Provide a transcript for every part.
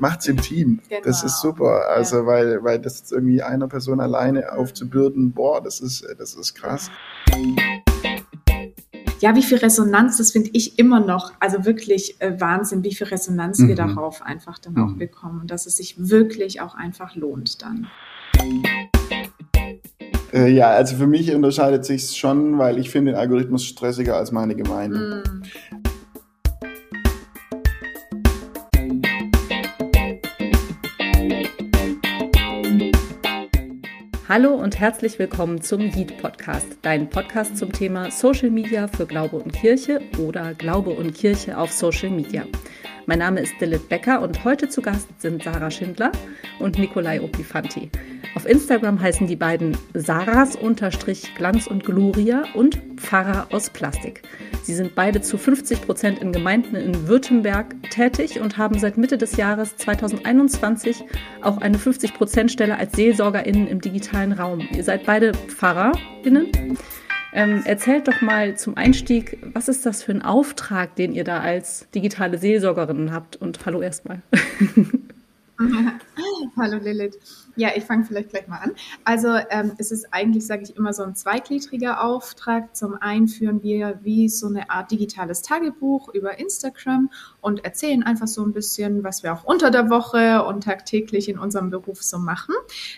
macht's im Team. Genau. Das ist genau. super. Also, ja. weil, weil das jetzt irgendwie einer Person alleine aufzubürden, boah, das ist, das ist krass. Ja, wie viel Resonanz, das finde ich immer noch, also wirklich äh, Wahnsinn, wie viel Resonanz mhm. wir darauf einfach dann mhm. auch bekommen und dass es sich wirklich auch einfach lohnt dann. Äh, ja, also für mich unterscheidet sich schon, weil ich finde den Algorithmus stressiger als meine Gemeinde. Mm. Hallo und herzlich willkommen zum Yeet Podcast, dein Podcast zum Thema Social Media für Glaube und Kirche oder Glaube und Kirche auf Social Media. Mein Name ist Dilith Becker und heute zu Gast sind Sarah Schindler und Nikolai Opifanti. Auf Instagram heißen die beiden Saras unterstrich Glanz und Gloria und Pfarrer aus Plastik. Sie sind beide zu 50 Prozent in Gemeinden in Württemberg tätig und haben seit Mitte des Jahres 2021 auch eine 50 Prozent Stelle als SeelsorgerInnen im digitalen Raum. Ihr seid beide PfarrerInnen. Ähm, erzählt doch mal zum Einstieg, was ist das für ein Auftrag, den ihr da als digitale Seelsorgerin habt? Und hallo erstmal. hallo Lilith. Ja, ich fange vielleicht gleich mal an. Also ähm, es ist eigentlich, sage ich immer, so ein zweigliedriger Auftrag. Zum einen führen wir wie so eine Art digitales Tagebuch über Instagram und erzählen einfach so ein bisschen, was wir auch unter der Woche und tagtäglich in unserem Beruf so machen.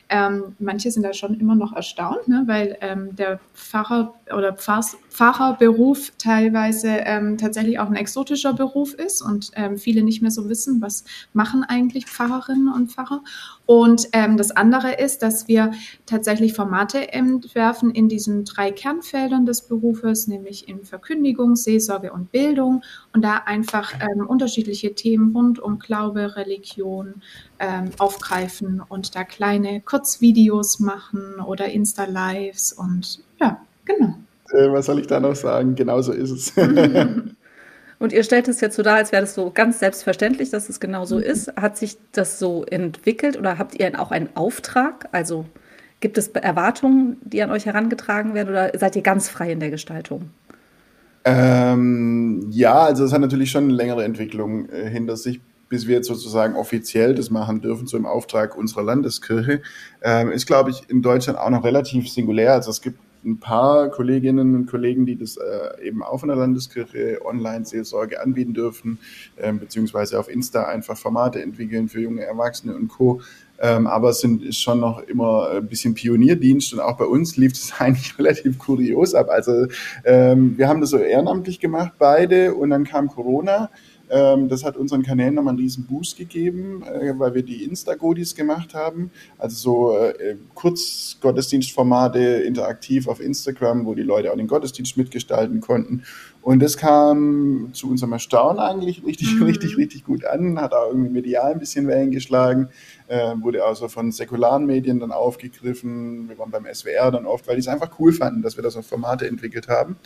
Ähm, manche sind da schon immer noch erstaunt, ne, weil ähm, der Pfarrer oder Pfarrs Pfarrerberuf teilweise ähm, tatsächlich auch ein exotischer Beruf ist und ähm, viele nicht mehr so wissen, was machen eigentlich Pfarrerinnen und Pfarrer. Und ähm, das andere ist, dass wir tatsächlich Formate entwerfen in diesen drei Kernfeldern des Berufes, nämlich in Verkündigung, Seelsorge und Bildung und da einfach ähm, unterschiedliche Themen rund um Glaube, Religion ähm, aufgreifen und da kleine Kurzvideos machen oder Insta-Lives und ja, genau. Äh, was soll ich da noch sagen? Genauso ist es. Und ihr stellt es jetzt so dar, als wäre das so ganz selbstverständlich, dass es genau so mhm. ist. Hat sich das so entwickelt oder habt ihr auch einen Auftrag? Also gibt es Erwartungen, die an euch herangetragen werden oder seid ihr ganz frei in der Gestaltung? Ähm, ja, also es hat natürlich schon eine längere Entwicklung äh, hinter sich, bis wir jetzt sozusagen offiziell das machen dürfen, so im Auftrag unserer Landeskirche. Ähm, ist, glaube ich, in Deutschland auch noch relativ singulär. Also es gibt ein paar Kolleginnen und Kollegen, die das äh, eben auch von der Landeskirche Online-Seelsorge anbieten dürfen, ähm, beziehungsweise auf Insta einfach Formate entwickeln für junge Erwachsene und Co. Ähm, aber es sind, ist schon noch immer ein bisschen Pionierdienst und auch bei uns lief es eigentlich relativ kurios ab. Also ähm, wir haben das so ehrenamtlich gemacht, beide, und dann kam Corona. Ähm, das hat unseren Kanälen nochmal einen riesen Boost gegeben, äh, weil wir die Insta-Godis gemacht haben. Also so äh, Kurzgottesdienstformate interaktiv auf Instagram, wo die Leute auch den Gottesdienst mitgestalten konnten. Und das kam zu unserem Erstaunen eigentlich richtig, mhm. richtig, richtig gut an, hat auch irgendwie medial ein bisschen Wellen geschlagen, äh, wurde also von säkularen Medien dann aufgegriffen. Wir waren beim SWR dann oft, weil die es einfach cool fanden, dass wir das auf Formate entwickelt haben.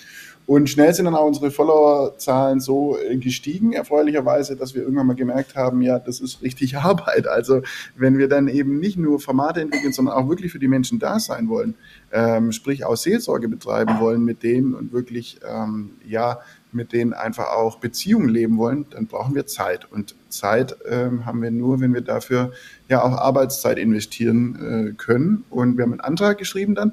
Und schnell sind dann auch unsere Followerzahlen so äh, gestiegen, erfreulicherweise, dass wir irgendwann mal gemerkt haben, ja, das ist richtig Arbeit. Also wenn wir dann eben nicht nur Formate entwickeln, sondern auch wirklich für die Menschen da sein wollen, ähm, sprich auch Seelsorge betreiben wollen mit denen und wirklich ähm, ja mit denen einfach auch Beziehungen leben wollen, dann brauchen wir Zeit. Und Zeit ähm, haben wir nur, wenn wir dafür ja auch Arbeitszeit investieren äh, können. Und wir haben einen Antrag geschrieben dann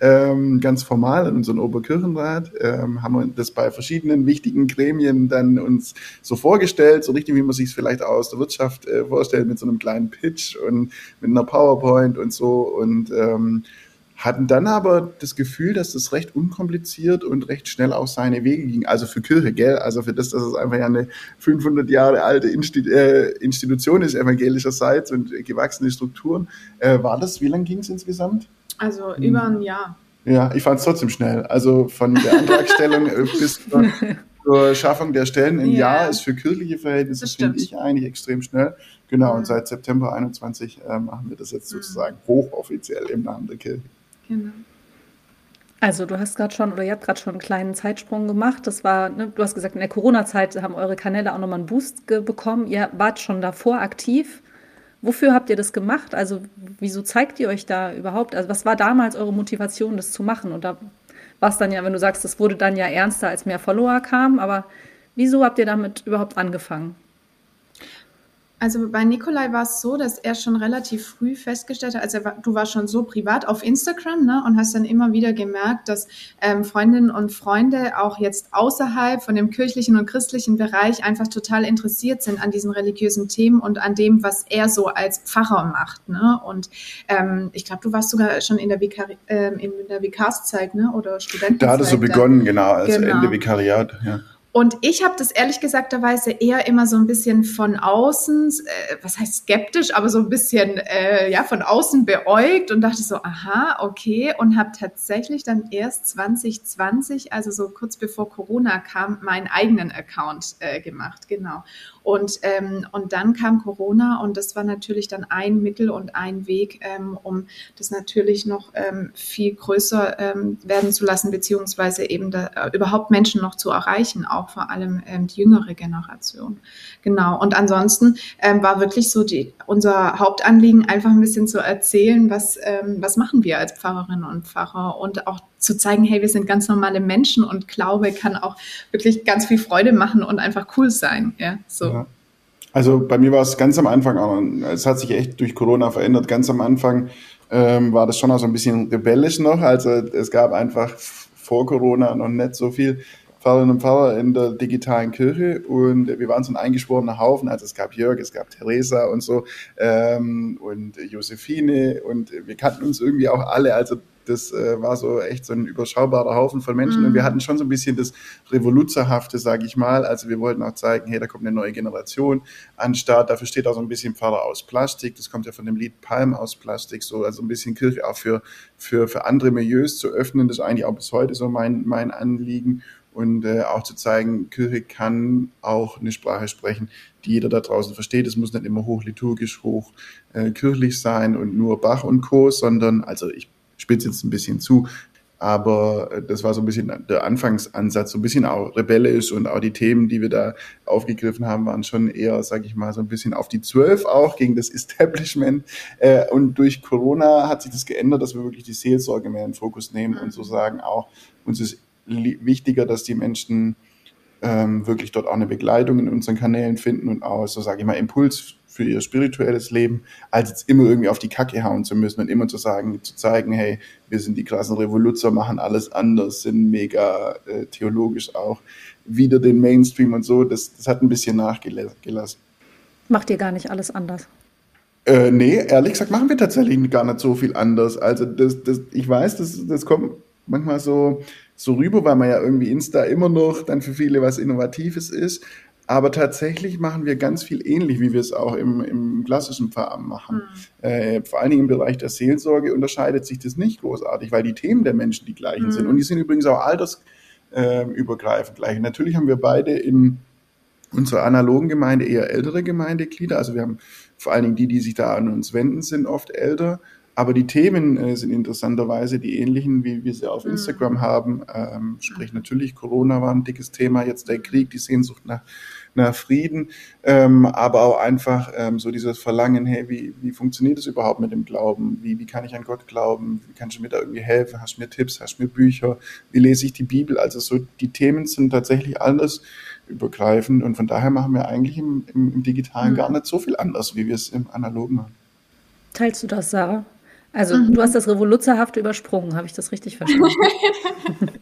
ähm, ganz formal in unserem Oberkirchenrat, ähm, haben wir das bei verschiedenen wichtigen Gremien dann uns so vorgestellt, so richtig, wie man sich es vielleicht auch aus der Wirtschaft äh, vorstellt, mit so einem kleinen Pitch und mit einer PowerPoint und so und ähm, hatten dann aber das Gefühl, dass das recht unkompliziert und recht schnell auch seine Wege ging. Also für Kirche, gell? Also für das, dass es einfach ja eine 500 Jahre alte Insti äh, Institution ist, evangelischerseits und gewachsene Strukturen. Äh, war das, wie lange ging es insgesamt? Also über ein Jahr. Ja, ich fand es trotzdem schnell. Also von der Antragstellung äh, bis zur, zur, Schaffung der Stellen im ja. Jahr ist für kirchliche Verhältnisse, finde ich, eigentlich extrem schnell. Genau, mhm. und seit September 21 äh, machen wir das jetzt hm. sozusagen mhm. hochoffiziell im Namen der Kirche. Genau. Also du hast gerade schon oder ihr habt gerade schon einen kleinen Zeitsprung gemacht. Das war, ne, du hast gesagt, in der Corona-Zeit haben eure Kanäle auch nochmal einen Boost bekommen. Ihr wart schon davor aktiv. Wofür habt ihr das gemacht? Also wieso zeigt ihr euch da überhaupt? Also was war damals eure Motivation, das zu machen? Und da war es dann ja, wenn du sagst, das wurde dann ja ernster, als mehr Follower kamen. Aber wieso habt ihr damit überhaupt angefangen? Also bei Nikolai war es so, dass er schon relativ früh festgestellt hat, also war, du warst schon so privat auf Instagram ne, und hast dann immer wieder gemerkt, dass ähm, Freundinnen und Freunde auch jetzt außerhalb von dem kirchlichen und christlichen Bereich einfach total interessiert sind an diesen religiösen Themen und an dem, was er so als Pfarrer macht. Ne? Und ähm, ich glaube, du warst sogar schon in der, Vikari äh, in der Vikarszeit ne? oder Studentenzeit. Da hat es so begonnen, genau, als genau. Ende Vikariat. Ja. Und ich habe das ehrlich gesagterweise eher immer so ein bisschen von außen, äh, was heißt skeptisch, aber so ein bisschen äh, ja von außen beäugt und dachte so, aha, okay, und habe tatsächlich dann erst 2020, also so kurz bevor Corona kam, meinen eigenen Account äh, gemacht, genau. Und, ähm, und dann kam Corona und das war natürlich dann ein Mittel und ein Weg, ähm, um das natürlich noch ähm, viel größer ähm, werden zu lassen, beziehungsweise eben da, äh, überhaupt Menschen noch zu erreichen, auch vor allem ähm, die jüngere Generation. Genau. Und ansonsten ähm, war wirklich so die, unser Hauptanliegen, einfach ein bisschen zu erzählen, was, was machen wir als Pfarrerinnen und Pfarrer und auch zu zeigen, hey, wir sind ganz normale Menschen und Glaube kann auch wirklich ganz viel Freude machen und einfach cool sein. Ja, so. Ja. Also bei mir war es ganz am Anfang, auch, es hat sich echt durch Corona verändert. Ganz am Anfang ähm, war das schon auch so ein bisschen rebellisch noch. Also es gab einfach vor Corona noch nicht so viel Pfarrerinnen und Pfarrer in der digitalen Kirche und wir waren so ein eingeschworener Haufen. Also es gab Jörg, es gab Theresa und so ähm, und Josephine und wir kannten uns irgendwie auch alle. Also das äh, war so echt so ein überschaubarer Haufen von Menschen. Mhm. Und wir mhm. hatten schon so ein bisschen das Revoluzerhafte, sage ich mal. Also wir wollten auch zeigen, hey, da kommt eine neue Generation an Start. Dafür steht auch so ein bisschen Pfarrer aus Plastik. Das kommt ja von dem Lied Palm aus Plastik. So, also ein bisschen Kirche auch für, für, für andere Milieus zu öffnen. Das ist eigentlich auch bis heute so mein, mein Anliegen und äh, auch zu zeigen, Kirche kann auch eine Sprache sprechen, die jeder da draußen versteht. Es muss nicht immer hochliturgisch, hochkirchlich äh, sein und nur Bach und Co., sondern, also ich spitze jetzt ein bisschen zu. Aber äh, das war so ein bisschen der Anfangsansatz, so ein bisschen auch rebellisch und auch die Themen, die wir da aufgegriffen haben, waren schon eher, sage ich mal, so ein bisschen auf die Zwölf auch gegen das Establishment. Äh, und durch Corona hat sich das geändert, dass wir wirklich die Seelsorge mehr in den Fokus nehmen und so sagen auch, uns ist wichtiger, dass die Menschen ähm, wirklich dort auch eine Begleitung in unseren Kanälen finden und auch, so sage ich mal, Impuls für ihr spirituelles Leben, als jetzt immer irgendwie auf die Kacke hauen zu müssen und immer zu sagen, zu zeigen, hey, wir sind die krassen Revoluzer, machen alles anders, sind mega äh, theologisch auch wieder den Mainstream und so. Das, das hat ein bisschen nachgelassen. Macht ihr gar nicht alles anders? Äh, nee, ehrlich gesagt machen wir tatsächlich gar nicht so viel anders. Also das, das, ich weiß, das, das kommt manchmal so, so rüber, weil man ja irgendwie Insta immer noch dann für viele was Innovatives ist. Aber tatsächlich machen wir ganz viel ähnlich, wie wir es auch im, im klassischen Pfarramt machen. Mhm. Äh, vor allen Dingen im Bereich der Seelsorge unterscheidet sich das nicht großartig, weil die Themen der Menschen die gleichen mhm. sind. Und die sind übrigens auch altersübergreifend äh, gleich. Natürlich haben wir beide in unserer analogen Gemeinde eher ältere Gemeindeglieder. Also wir haben vor allen Dingen die, die sich da an uns wenden, sind oft älter. Aber die Themen äh, sind interessanterweise die ähnlichen, wie wir sie auf mhm. Instagram haben. Ähm, sprich, natürlich Corona war ein dickes Thema, jetzt der Krieg, die Sehnsucht nach nach Frieden, ähm, aber auch einfach ähm, so dieses Verlangen, hey, wie, wie funktioniert es überhaupt mit dem Glauben? Wie, wie kann ich an Gott glauben? Wie kannst du mir da irgendwie helfen? Hast du mir Tipps? Hast du mir Bücher? Wie lese ich die Bibel? Also so die Themen sind tatsächlich alles übergreifend und von daher machen wir eigentlich im, im, im Digitalen mhm. gar nicht so viel anders, wie wir es im Analogen machen. Teilst du das, Sarah? Also mhm. du hast das Revoluzerhafte übersprungen, habe ich das richtig verstanden?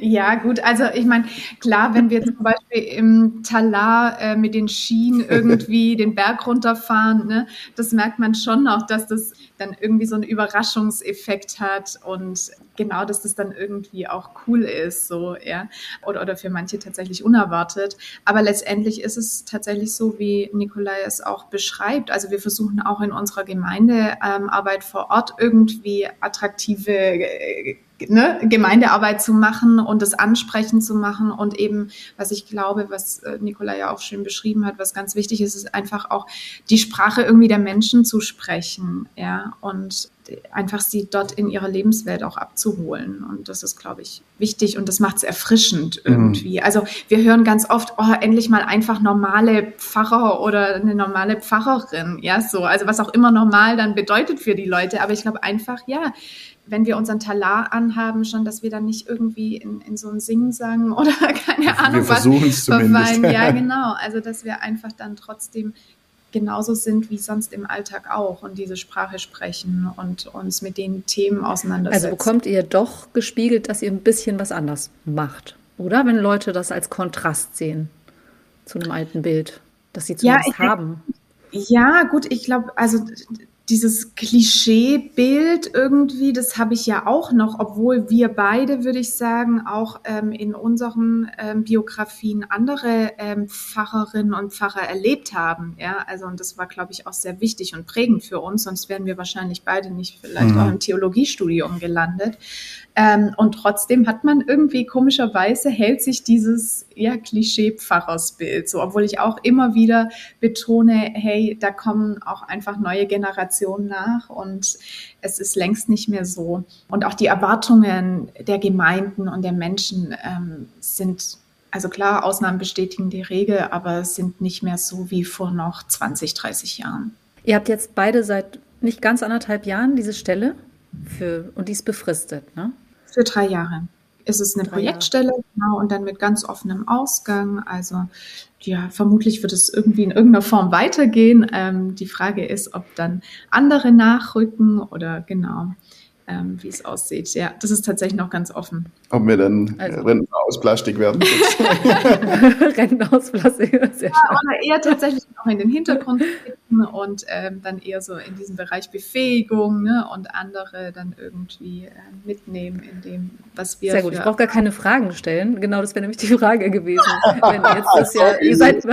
Ja, gut. Also ich meine, klar, wenn wir zum Beispiel im Talar äh, mit den Schienen irgendwie den Berg runterfahren, ne, das merkt man schon noch, dass das dann irgendwie so einen Überraschungseffekt hat und genau, dass das dann irgendwie auch cool ist, so, ja. Oder, oder für manche tatsächlich unerwartet. Aber letztendlich ist es tatsächlich so, wie Nikolai es auch beschreibt. Also wir versuchen auch in unserer Gemeindearbeit ähm, vor Ort irgendwie attraktive äh, ne, Gemeindearbeit zu machen und das ansprechend zu machen und eben, was ich glaube, was äh, Nicola ja auch schön beschrieben hat, was ganz wichtig ist, ist einfach auch die Sprache irgendwie der Menschen zu sprechen, ja, und einfach sie dort in ihrer Lebenswelt auch abzuholen. Und das ist, glaube ich, wichtig und das macht es erfrischend mhm. irgendwie. Mhm. Also wir hören ganz oft, oh, endlich mal einfach normale Pfarrer oder eine normale Pfarrerin, ja, so. Also was auch immer normal dann bedeutet für die Leute. Aber ich glaube einfach, ja, wenn wir unseren Talar anhaben, schon, dass wir dann nicht irgendwie in, in so ein Singsang oder keine Ahnung wir was versuchen zumindest. Ja, genau. Also dass wir einfach dann trotzdem genauso sind wie sonst im Alltag auch und diese Sprache sprechen und uns mit den Themen auseinandersetzen. Also bekommt ihr doch gespiegelt, dass ihr ein bisschen was anders macht, oder? Wenn Leute das als Kontrast sehen zu einem alten Bild, dass sie zumindest ja, haben. Ja, gut, ich glaube, also dieses Klischeebild irgendwie, das habe ich ja auch noch, obwohl wir beide, würde ich sagen, auch ähm, in unseren ähm, Biografien andere ähm, Pfarrerinnen und Pfarrer erlebt haben. Ja, also und das war, glaube ich, auch sehr wichtig und prägend für uns, sonst wären wir wahrscheinlich beide nicht vielleicht mhm. auch im Theologiestudium gelandet. Ähm, und trotzdem hat man irgendwie komischerweise hält sich dieses ja, Klischee-Pfarrersbild so, obwohl ich auch immer wieder betone, hey, da kommen auch einfach neue Generationen nach und es ist längst nicht mehr so. Und auch die Erwartungen der Gemeinden und der Menschen ähm, sind also klar, Ausnahmen bestätigen die Regel, aber es sind nicht mehr so wie vor noch 20, 30 Jahren. Ihr habt jetzt beide seit nicht ganz anderthalb Jahren diese Stelle für, und die ist befristet, ne? Für drei Jahre. Es ist eine drei Projektstelle, genau, und dann mit ganz offenem Ausgang. Also ja, vermutlich wird es irgendwie in irgendeiner Form weitergehen. Ähm, die Frage ist, ob dann andere nachrücken oder genau ähm, wie es aussieht. Ja, das ist tatsächlich noch ganz offen. Ob wir dann also. Rennen aus Plastik werden. Rennen aus Plastik, sehr ja, oder eher tatsächlich auch in den Hintergrund und ähm, dann eher so in diesem Bereich Befähigung ne, und andere dann irgendwie äh, mitnehmen in dem, was wir. Sehr gut, ich brauche gar keine Fragen stellen. Genau, das wäre nämlich die Frage gewesen. Wenn jetzt das ja, ihr seid,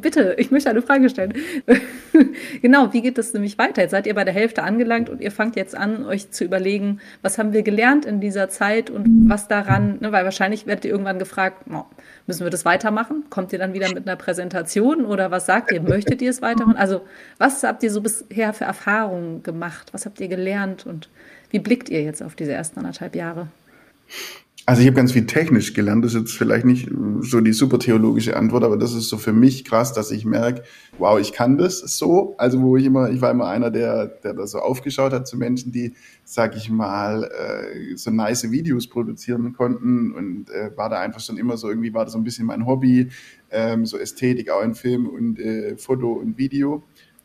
bitte, ich möchte eine Frage stellen. genau, wie geht das nämlich weiter? Jetzt seid ihr bei der Hälfte angelangt und ihr fangt jetzt an, an, euch zu überlegen, was haben wir gelernt in dieser Zeit und was daran, ne, weil wahrscheinlich werdet ihr irgendwann gefragt, müssen wir das weitermachen? Kommt ihr dann wieder mit einer Präsentation oder was sagt ihr? Möchtet ihr es weitermachen? Also was habt ihr so bisher für Erfahrungen gemacht? Was habt ihr gelernt und wie blickt ihr jetzt auf diese ersten anderthalb Jahre? Also ich habe ganz viel technisch gelernt. Das ist jetzt vielleicht nicht so die super theologische Antwort, aber das ist so für mich krass, dass ich merke, wow, ich kann das so. Also wo ich immer, ich war immer einer, der, der da so aufgeschaut hat zu Menschen, die, sag ich mal, äh, so nice Videos produzieren konnten und äh, war da einfach schon immer so, irgendwie war das so ein bisschen mein Hobby, ähm, so Ästhetik auch in Film und äh, Foto und Video.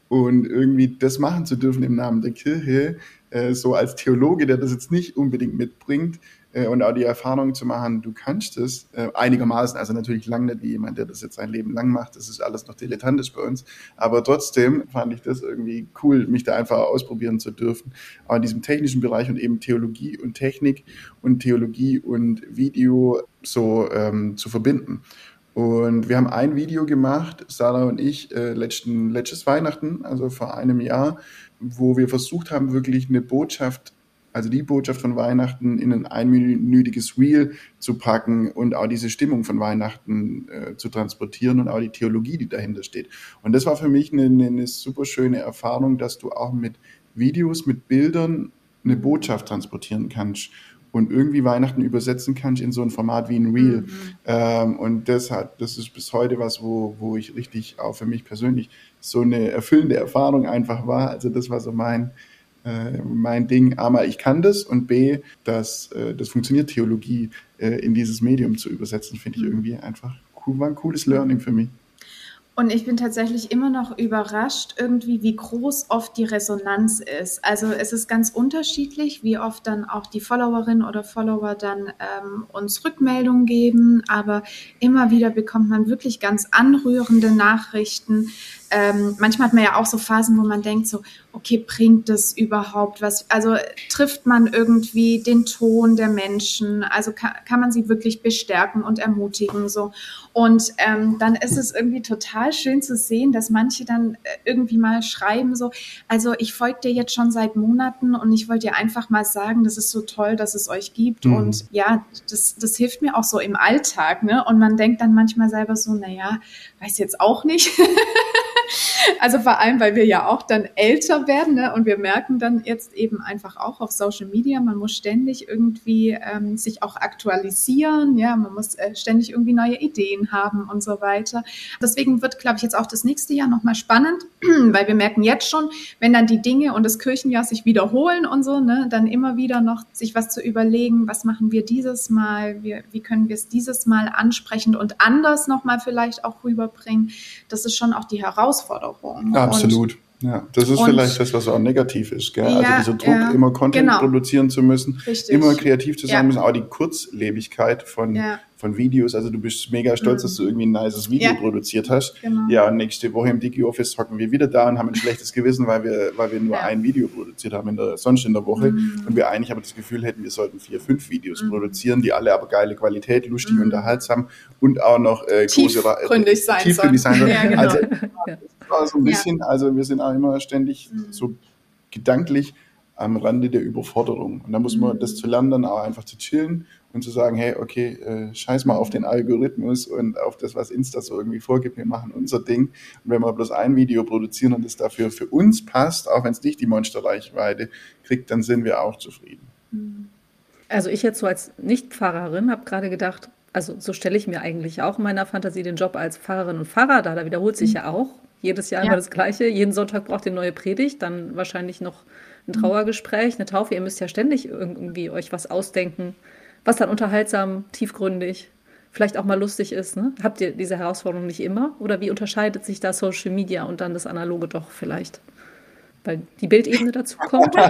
Und irgendwie das machen zu dürfen im Namen der Kirche, äh, so als Theologe, der das jetzt nicht unbedingt mitbringt, äh, und auch die Erfahrung zu machen, du kannst es äh, einigermaßen, also natürlich lang nicht wie jemand, der das jetzt sein Leben lang macht, das ist alles noch dilettantisch bei uns, aber trotzdem fand ich das irgendwie cool, mich da einfach ausprobieren zu dürfen, aber in diesem technischen Bereich und eben Theologie und Technik und Theologie und Video so ähm, zu verbinden. Und wir haben ein Video gemacht, Sarah und ich, äh, letzten, letztes Weihnachten, also vor einem Jahr, wo wir versucht haben, wirklich eine Botschaft also die Botschaft von Weihnachten in ein einminütiges Reel zu packen und auch diese Stimmung von Weihnachten äh, zu transportieren und auch die Theologie, die dahinter steht. Und das war für mich eine, eine super schöne Erfahrung, dass du auch mit Videos, mit Bildern eine Botschaft transportieren kannst und irgendwie Weihnachten übersetzen kannst in so ein Format wie ein Reel. Mhm. Ähm, und das hat, das ist bis heute was, wo, wo ich richtig auch für mich persönlich so eine erfüllende Erfahrung einfach war. Also das war so mein, äh, mein Ding, A, ich kann das und B, dass äh, das funktioniert, Theologie äh, in dieses Medium zu übersetzen, finde ich mhm. irgendwie einfach cool, war ein cooles Learning für mich. Und ich bin tatsächlich immer noch überrascht, irgendwie, wie groß oft die Resonanz ist. Also es ist ganz unterschiedlich, wie oft dann auch die Followerin oder Follower dann ähm, uns Rückmeldungen geben. Aber immer wieder bekommt man wirklich ganz anrührende Nachrichten, ähm, manchmal hat man ja auch so Phasen, wo man denkt so, okay, bringt das überhaupt was? Also trifft man irgendwie den Ton der Menschen? Also kann, kann man sie wirklich bestärken und ermutigen so? Und ähm, dann ist es irgendwie total schön zu sehen, dass manche dann äh, irgendwie mal schreiben so, also ich folge dir jetzt schon seit Monaten und ich wollte dir einfach mal sagen, das ist so toll, dass es euch gibt mhm. und ja, das, das hilft mir auch so im Alltag, ne? Und man denkt dann manchmal selber so, naja, weiß jetzt auch nicht. Also vor allem, weil wir ja auch dann älter werden ne? und wir merken dann jetzt eben einfach auch auf Social Media, man muss ständig irgendwie ähm, sich auch aktualisieren, ja, man muss äh, ständig irgendwie neue Ideen haben und so weiter. Deswegen wird, glaube ich, jetzt auch das nächste Jahr nochmal spannend, weil wir merken jetzt schon, wenn dann die Dinge und das Kirchenjahr sich wiederholen und so, ne, dann immer wieder noch sich was zu überlegen, was machen wir dieses Mal, wie, wie können wir es dieses Mal ansprechend und anders nochmal vielleicht auch rüberbringen. Das ist schon auch die Herausforderung. Absolut. Und ja, das ist und, vielleicht das, was auch negativ ist. Gell? Also ja, also dieser Druck, ja, immer Content genau. produzieren zu müssen, Richtig. immer kreativ zu sein ja. müssen, auch die Kurzlebigkeit von, von Videos. Also du bist mega stolz, mhm. dass du irgendwie ein nices Video produziert hast. Genau. Ja, und nächste Woche im Digi-Office hocken wir wieder da und haben ein schlechtes Gewissen, weil wir, weil wir nur ein Video produziert haben in der, sonst in der Woche. Mhm. Und wir eigentlich aber das Gefühl hätten, wir sollten vier, fünf Videos mhm. produzieren, die alle aber geile Qualität, lustig, mhm. unterhaltsam und auch noch äh, tiefgründig sein tiefgründig sein sollen. Genau. Also, war so ein bisschen, ja. also wir sind auch immer ständig mhm. so gedanklich am Rande der Überforderung. Und da muss man mhm. das zu lernen, dann auch einfach zu chillen und zu sagen, hey, okay, äh, scheiß mal auf den Algorithmus und auf das, was Insta so irgendwie vorgibt, wir machen unser Ding. Und wenn wir bloß ein Video produzieren und es dafür für uns passt, auch wenn es nicht die Monsterreichweite kriegt, dann sind wir auch zufrieden. Mhm. Also ich jetzt so als Nicht-Pfarrerin habe gerade gedacht, also so stelle ich mir eigentlich auch in meiner Fantasie den Job als Pfarrerin und Pfarrer dar. Da wiederholt sich mhm. ja auch jedes Jahr ja. immer das Gleiche. Jeden Sonntag braucht ihr eine neue Predigt, dann wahrscheinlich noch ein mhm. Trauergespräch, eine Taufe. Ihr müsst ja ständig irgendwie euch was ausdenken, was dann unterhaltsam, tiefgründig, vielleicht auch mal lustig ist. Ne? Habt ihr diese Herausforderung nicht immer? Oder wie unterscheidet sich da Social Media und dann das Analoge doch vielleicht? Weil die Bildebene dazu kommt?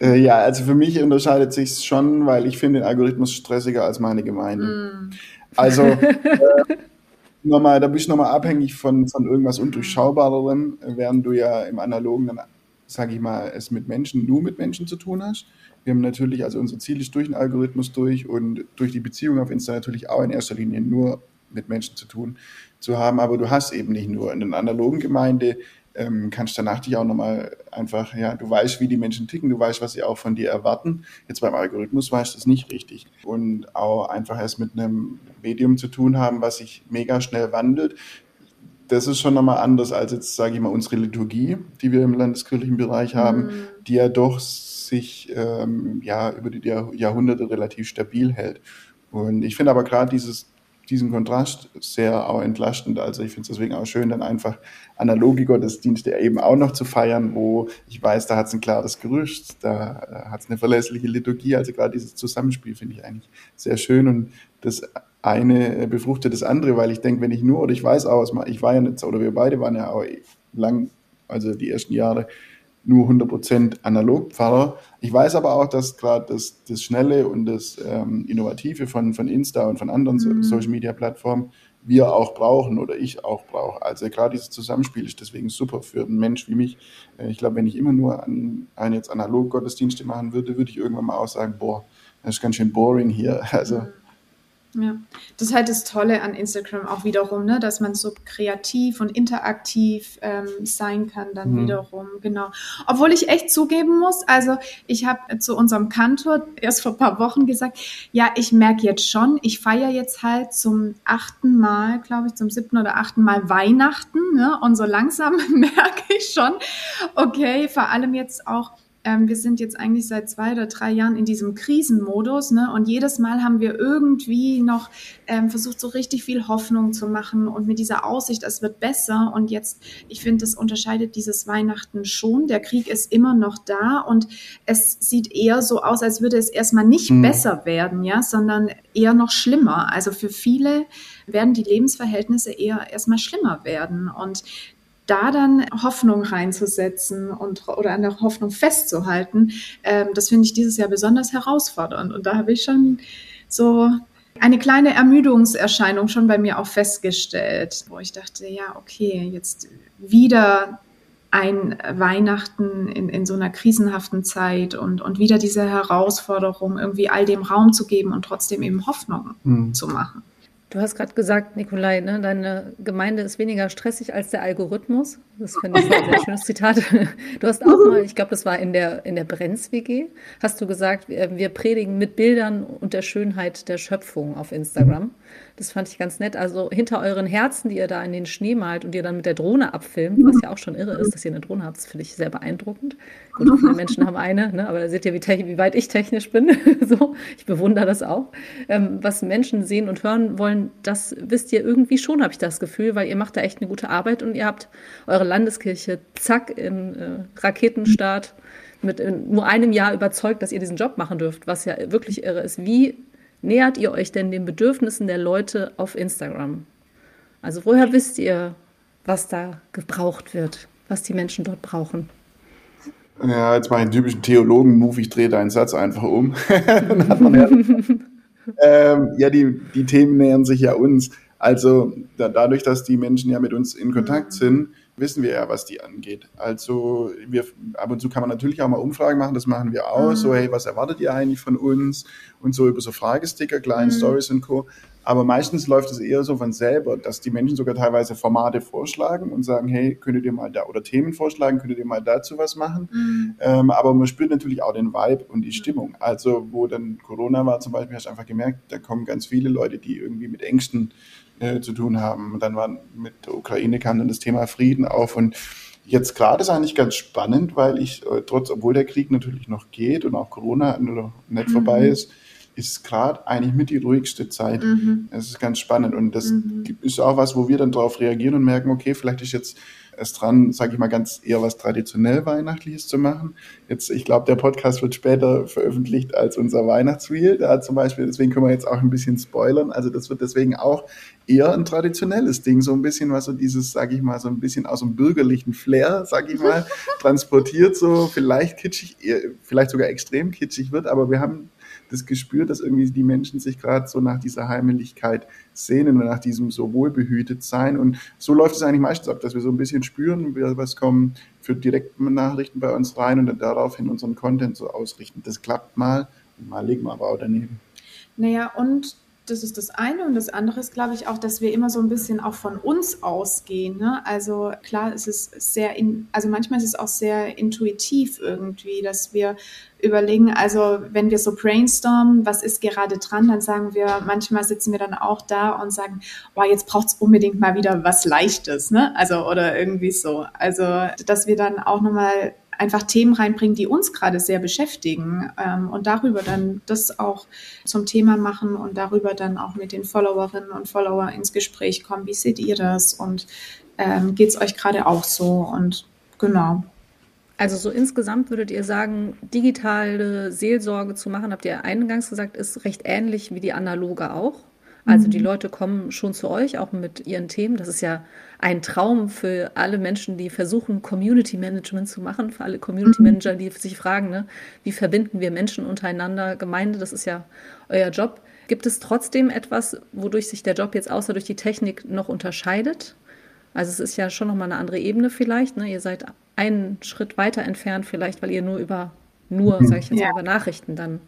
Äh, ja, also für mich unterscheidet sich schon, weil ich finde den Algorithmus stressiger als meine Gemeinde. Mm. Also äh, nochmal, da bist du nochmal abhängig von, von irgendwas Undurchschaubarem, während du ja im Analogen dann, sage ich mal, es mit Menschen, nur mit Menschen zu tun hast. Wir haben natürlich, also unser Ziel ist durch den Algorithmus durch und durch die Beziehung auf Insta natürlich auch in erster Linie nur mit Menschen zu tun zu haben, aber du hast eben nicht nur in einer analogen Gemeinde ähm, kannst danach dich auch nochmal einfach, ja, du weißt, wie die Menschen ticken, du weißt, was sie auch von dir erwarten. Jetzt beim Algorithmus weißt du das nicht richtig. Und auch einfach erst mit einem Medium zu tun haben, was sich mega schnell wandelt. Das ist schon nochmal anders als jetzt, sage ich mal, unsere Liturgie, die wir im landeskirchlichen Bereich haben, mhm. die ja doch sich ähm, ja über die Jahrhunderte relativ stabil hält. Und ich finde aber gerade dieses diesen Kontrast sehr auch entlastend. Also ich finde es deswegen auch schön, dann einfach analoge Gottesdienste eben auch noch zu feiern, wo ich weiß, da hat es ein klares Gerücht, da hat es eine verlässliche Liturgie. Also gerade dieses Zusammenspiel finde ich eigentlich sehr schön und das eine befruchtet das andere, weil ich denke, wenn ich nur, oder ich weiß auch, ich war ja nicht, oder wir beide waren ja auch lang, also die ersten Jahre, nur 100% analog Pfarrer. Ich weiß aber auch, dass gerade das, das Schnelle und das ähm, Innovative von, von Insta und von anderen mhm. Social Media Plattformen wir auch brauchen oder ich auch brauche. Also gerade dieses Zusammenspiel ist deswegen super für einen Mensch wie mich. Äh, ich glaube, wenn ich immer nur an, an jetzt analog Gottesdienste machen würde, würde ich irgendwann mal auch sagen, boah, das ist ganz schön boring hier. Also mhm. Ja, das ist halt das Tolle an Instagram auch wiederum, ne? dass man so kreativ und interaktiv ähm, sein kann dann mhm. wiederum, genau. Obwohl ich echt zugeben muss, also ich habe zu unserem Kantor erst vor ein paar Wochen gesagt, ja, ich merke jetzt schon, ich feiere jetzt halt zum achten Mal, glaube ich, zum siebten oder achten Mal Weihnachten, ne? und so langsam merke ich schon, okay, vor allem jetzt auch ähm, wir sind jetzt eigentlich seit zwei oder drei Jahren in diesem Krisenmodus, ne? Und jedes Mal haben wir irgendwie noch ähm, versucht, so richtig viel Hoffnung zu machen und mit dieser Aussicht, es wird besser. Und jetzt, ich finde, das unterscheidet dieses Weihnachten schon. Der Krieg ist immer noch da und es sieht eher so aus, als würde es erstmal nicht mhm. besser werden, ja, sondern eher noch schlimmer. Also für viele werden die Lebensverhältnisse eher erstmal schlimmer werden. Und da dann Hoffnung reinzusetzen und oder an der Hoffnung festzuhalten, ähm, das finde ich dieses Jahr besonders herausfordernd. Und da habe ich schon so eine kleine Ermüdungserscheinung schon bei mir auch festgestellt, wo ich dachte, ja, okay, jetzt wieder ein Weihnachten in, in so einer krisenhaften Zeit und, und wieder diese Herausforderung, irgendwie all dem Raum zu geben und trotzdem eben Hoffnung mhm. zu machen. Du hast gerade gesagt, Nikolai, ne, deine Gemeinde ist weniger stressig als der Algorithmus. Das finde ich ein sehr schönes Zitat. Du hast auch mal, ich glaube, das war in der, in der Brenz-WG, hast du gesagt, wir predigen mit Bildern und der Schönheit der Schöpfung auf Instagram. Das fand ich ganz nett. Also hinter euren Herzen, die ihr da in den Schnee malt und ihr dann mit der Drohne abfilmt, was ja auch schon irre ist, dass ihr eine Drohne habt, das finde ich sehr beeindruckend. Gut, viele Menschen haben eine, ne? aber da seht ihr, wie, wie, weit ich technisch bin. so, ich bewundere das auch. Ähm, was Menschen sehen und hören wollen, das wisst ihr irgendwie schon, habe ich das Gefühl, weil ihr macht da echt eine gute Arbeit und ihr habt eure Landeskirche zack in äh, Raketenstart mit nur einem Jahr überzeugt, dass ihr diesen Job machen dürft, was ja wirklich irre ist. Wie nähert ihr euch denn den Bedürfnissen der Leute auf Instagram? Also woher wisst ihr, was da gebraucht wird, was die Menschen dort brauchen? Ja, jetzt mache ich einen typischen Theologen-Move, ich drehe deinen Satz einfach um. ja, ähm, ja die, die Themen nähern sich ja uns. Also da, dadurch, dass die Menschen ja mit uns in Kontakt sind, wissen wir ja, was die angeht. Also wir, ab und zu kann man natürlich auch mal Umfragen machen, das machen wir auch. Mhm. So, hey, was erwartet ihr eigentlich von uns? Und so über so Fragesticker, kleinen mhm. Stories und Co. Aber meistens läuft es eher so von selber, dass die Menschen sogar teilweise Formate vorschlagen und sagen, hey, könntet ihr mal da, oder Themen vorschlagen, könntet ihr mal dazu was machen. Mhm. Ähm, aber man spürt natürlich auch den Vibe und die Stimmung. Also wo dann Corona war zum Beispiel, hast du einfach gemerkt, da kommen ganz viele Leute, die irgendwie mit Ängsten äh, zu tun haben. Und dann war mit der Ukraine kam dann das Thema Frieden auf und Jetzt gerade ist eigentlich ganz spannend, weil ich, äh, trotz, obwohl der Krieg natürlich noch geht und auch Corona nicht mhm. vorbei ist, ist gerade eigentlich mit die ruhigste Zeit. Mhm. Es ist ganz spannend und das mhm. ist auch was, wo wir dann darauf reagieren und merken, okay, vielleicht ist jetzt erst dran, sage ich mal, ganz eher was traditionell Weihnachtliches zu machen. Jetzt, ich glaube, der Podcast wird später veröffentlicht als unser Weihnachtsreel. Da zum Beispiel, deswegen können wir jetzt auch ein bisschen spoilern. Also das wird deswegen auch eher ein traditionelles Ding, so ein bisschen was so dieses, sage ich mal, so ein bisschen aus dem bürgerlichen Flair, sage ich mal, transportiert, so vielleicht kitschig, vielleicht sogar extrem kitschig wird, aber wir haben das Gespür, dass irgendwie die Menschen sich gerade so nach dieser Heimeligkeit sehnen und nach diesem so wohlbehütet sein. Und so läuft es eigentlich meistens ab, dass wir so ein bisschen spüren, was kommen für Direktnachrichten bei uns rein und dann daraufhin unseren Content so ausrichten. Das klappt mal und mal liegen wir aber auch daneben. Naja, und das ist das eine. Und das andere ist, glaube ich, auch, dass wir immer so ein bisschen auch von uns ausgehen. Ne? Also klar, es ist sehr, in, also manchmal ist es auch sehr intuitiv irgendwie, dass wir überlegen, also wenn wir so brainstormen, was ist gerade dran, dann sagen wir, manchmal sitzen wir dann auch da und sagen, boah, jetzt braucht es unbedingt mal wieder was Leichtes, ne? Also oder irgendwie so. Also, dass wir dann auch nochmal einfach Themen reinbringen, die uns gerade sehr beschäftigen ähm, und darüber dann das auch zum Thema machen und darüber dann auch mit den Followerinnen und Followern ins Gespräch kommen. Wie seht ihr das und ähm, geht es euch gerade auch so? Und genau. Also so insgesamt würdet ihr sagen, digitale Seelsorge zu machen, habt ihr eingangs gesagt, ist recht ähnlich wie die analoge auch. Also die mhm. Leute kommen schon zu euch, auch mit ihren Themen. Das ist ja ein Traum für alle Menschen, die versuchen, Community Management zu machen, für alle Community mhm. Manager, die sich fragen, ne, wie verbinden wir Menschen untereinander, Gemeinde, das ist ja euer Job. Gibt es trotzdem etwas, wodurch sich der Job jetzt außer durch die Technik noch unterscheidet? Also es ist ja schon nochmal eine andere Ebene vielleicht. Ne? Ihr seid einen Schritt weiter entfernt vielleicht, weil ihr nur über, nur, mhm. sage ich jetzt ja. mal, über Nachrichten dann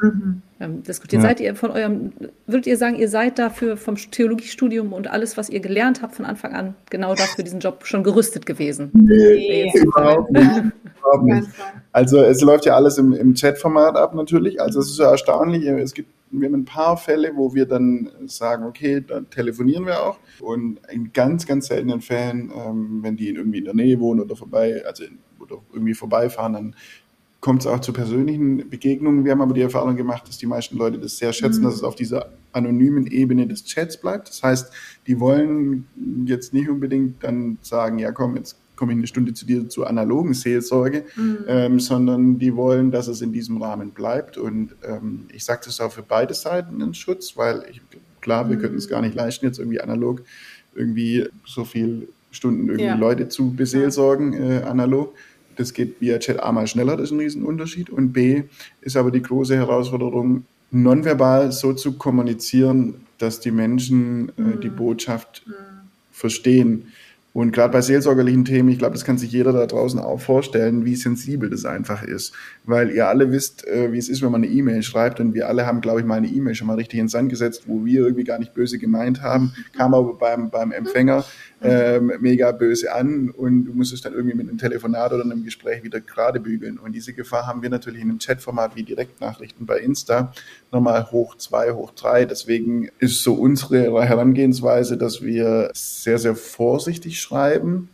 mhm. ähm, diskutiert. Ja. Seid ihr von eurem, würdet ihr sagen, ihr seid dafür vom Theologiestudium und alles, was ihr gelernt habt von Anfang an, genau dafür diesen Job schon gerüstet gewesen? Nee, überhaupt nicht. überhaupt nicht. Also es läuft ja alles im, im Chat-Format ab natürlich. Also es ist ja erstaunlich. Es gibt wir haben ein paar Fälle, wo wir dann sagen, okay, dann telefonieren wir auch. Und in ganz, ganz seltenen Fällen, ähm, wenn die irgendwie in der Nähe wohnen oder vorbei, also oder irgendwie vorbeifahren, dann kommt es auch zu persönlichen Begegnungen. Wir haben aber die Erfahrung gemacht, dass die meisten Leute das sehr schätzen, mhm. dass es auf dieser anonymen Ebene des Chats bleibt. Das heißt, die wollen jetzt nicht unbedingt dann sagen, ja komm, jetzt komme ich eine Stunde zu dir zur analogen Seelsorge, mhm. ähm, sondern die wollen, dass es in diesem Rahmen bleibt. Und ähm, ich sage das auch für beide Seiten einen Schutz, weil ich, klar, wir mhm. könnten es gar nicht leisten, jetzt irgendwie analog irgendwie so viel Stunden irgendwie ja. Leute zu beseelsorgen, äh, analog. Das geht via Chat A mal schneller, das ist ein Riesenunterschied. Und B ist aber die große Herausforderung, nonverbal so zu kommunizieren, dass die Menschen äh, die mhm. Botschaft mhm. verstehen. Und gerade bei seelsorgerlichen Themen, ich glaube, das kann sich jeder da draußen auch vorstellen, wie sensibel das einfach ist. Weil ihr alle wisst, äh, wie es ist, wenn man eine E-Mail schreibt. Und wir alle haben, glaube ich, mal eine E-Mail schon mal richtig in den Sand gesetzt, wo wir irgendwie gar nicht böse gemeint haben, kam aber beim, beim Empfänger ähm, mega böse an und du musst es dann irgendwie mit einem Telefonat oder einem Gespräch wieder gerade bügeln. Und diese Gefahr haben wir natürlich in einem Chatformat wie Direktnachrichten bei Insta nochmal hoch zwei, hoch drei. Deswegen ist so unsere Herangehensweise, dass wir sehr, sehr vorsichtig schreiben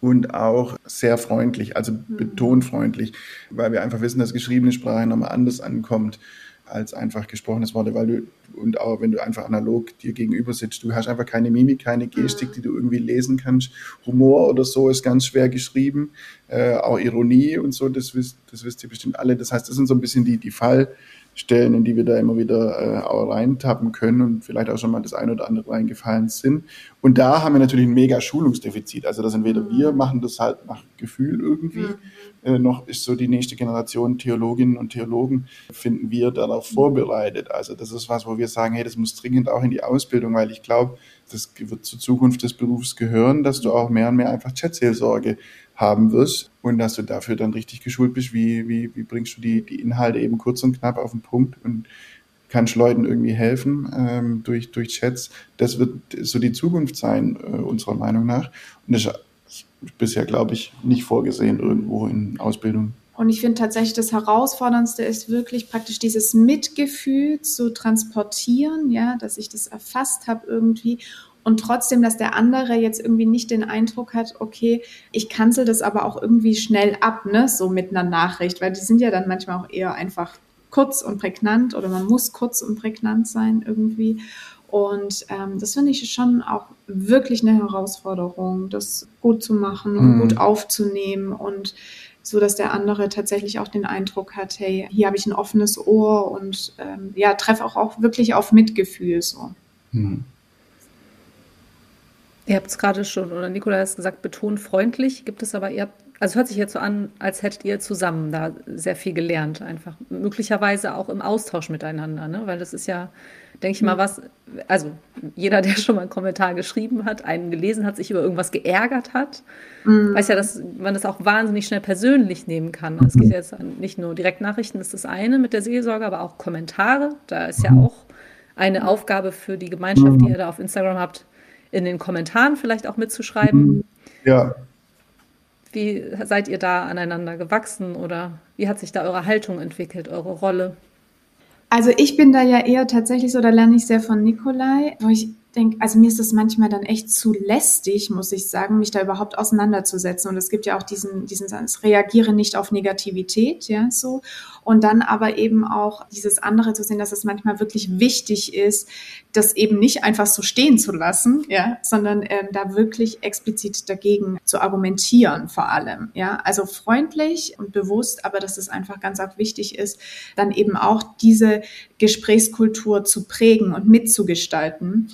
und auch sehr freundlich, also mhm. betont freundlich, weil wir einfach wissen, dass geschriebene Sprache nochmal anders ankommt als einfach gesprochenes Worte, weil du, und auch wenn du einfach analog dir gegenüber sitzt, du hast einfach keine Mimik, keine Gestik, die du irgendwie lesen kannst. Humor oder so ist ganz schwer geschrieben, äh, auch Ironie und so, das wisst, das wisst ihr bestimmt alle. Das heißt, das sind so ein bisschen die, die Fall, Stellen, in die wir da immer wieder äh, auch reintappen können und vielleicht auch schon mal das eine oder andere reingefallen sind. Und da haben wir natürlich ein mega Schulungsdefizit. Also das entweder wir mhm. machen das halt nach Gefühl irgendwie, mhm. äh, noch ist so die nächste Generation Theologinnen und Theologen, finden wir darauf mhm. vorbereitet. Also das ist was, wo wir sagen, hey, das muss dringend auch in die Ausbildung, weil ich glaube, das wird zur Zukunft des Berufs gehören, dass du auch mehr und mehr einfach Chatseelsorge haben wirst und dass du dafür dann richtig geschult bist, wie, wie, wie bringst du die, die Inhalte eben kurz und knapp auf den Punkt und kannst Leuten irgendwie helfen ähm, durch, durch Chats. Das wird so die Zukunft sein, äh, unserer Meinung nach. Und das ist bisher, glaube ich, nicht vorgesehen irgendwo in Ausbildung. Und ich finde tatsächlich, das Herausforderndste ist wirklich praktisch dieses Mitgefühl zu transportieren, ja, dass ich das erfasst habe irgendwie und trotzdem, dass der andere jetzt irgendwie nicht den Eindruck hat, okay, ich cancel das aber auch irgendwie schnell ab, ne, so mit einer Nachricht, weil die sind ja dann manchmal auch eher einfach kurz und prägnant oder man muss kurz und prägnant sein irgendwie. Und ähm, das finde ich schon auch wirklich eine Herausforderung, das gut zu machen und mhm. gut aufzunehmen und so, dass der andere tatsächlich auch den Eindruck hat, hey, hier habe ich ein offenes Ohr und ähm, ja, treffe auch, auch wirklich auf Mitgefühl so. Mhm. Ihr habt es gerade schon, oder Nikola hat es gesagt, betont freundlich. Gibt es aber, ihr habt, also hört sich jetzt so an, als hättet ihr zusammen da sehr viel gelernt, einfach. Möglicherweise auch im Austausch miteinander, ne? Weil das ist ja, denke ich mal, mhm. was, also jeder, der schon mal einen Kommentar geschrieben hat, einen gelesen hat, sich über irgendwas geärgert hat, mhm. weiß ja, dass man das auch wahnsinnig schnell persönlich nehmen kann. Es geht jetzt nicht nur Direktnachrichten, das ist das eine mit der Seelsorge, aber auch Kommentare. Da ist ja mhm. auch eine Aufgabe für die Gemeinschaft, die ihr da auf Instagram habt, in den Kommentaren vielleicht auch mitzuschreiben. Mhm. Ja. Wie seid ihr da aneinander gewachsen oder wie hat sich da eure Haltung entwickelt, eure Rolle? Also ich bin da ja eher tatsächlich so, da lerne ich sehr von Nikolai, wo ich denke, also mir ist das manchmal dann echt zu lästig, muss ich sagen, mich da überhaupt auseinanderzusetzen. Und es gibt ja auch diesen, diesen Satz, reagiere nicht auf Negativität, ja, so. Und dann aber eben auch dieses andere zu sehen, dass es manchmal wirklich wichtig ist, das eben nicht einfach so stehen zu lassen, ja, sondern ähm, da wirklich explizit dagegen zu argumentieren vor allem, ja. Also freundlich und bewusst, aber dass es einfach ganz auch wichtig ist, dann eben auch diese Gesprächskultur zu prägen und mitzugestalten,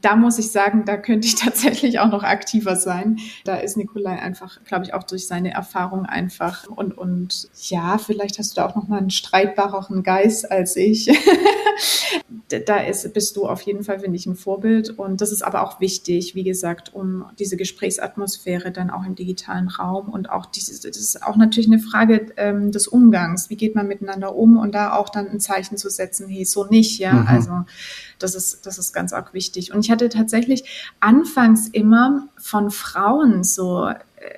da muss ich sagen, da könnte ich tatsächlich auch noch aktiver sein. Da ist Nikolai einfach, glaube ich, auch durch seine Erfahrung einfach und, und ja, vielleicht hast du da auch noch mal einen streitbareren Geist als ich. da ist, bist du auf jeden Fall, finde ich, ein Vorbild. Und das ist aber auch wichtig, wie gesagt, um diese Gesprächsatmosphäre dann auch im digitalen Raum und auch dieses, das ist auch natürlich eine Frage ähm, des Umgangs. Wie geht man miteinander um und da auch dann ein Zeichen zu setzen, hey, so nicht, ja. Mhm. Also das ist, das ist ganz arg wichtig. Und ich hatte tatsächlich anfangs immer von Frauen so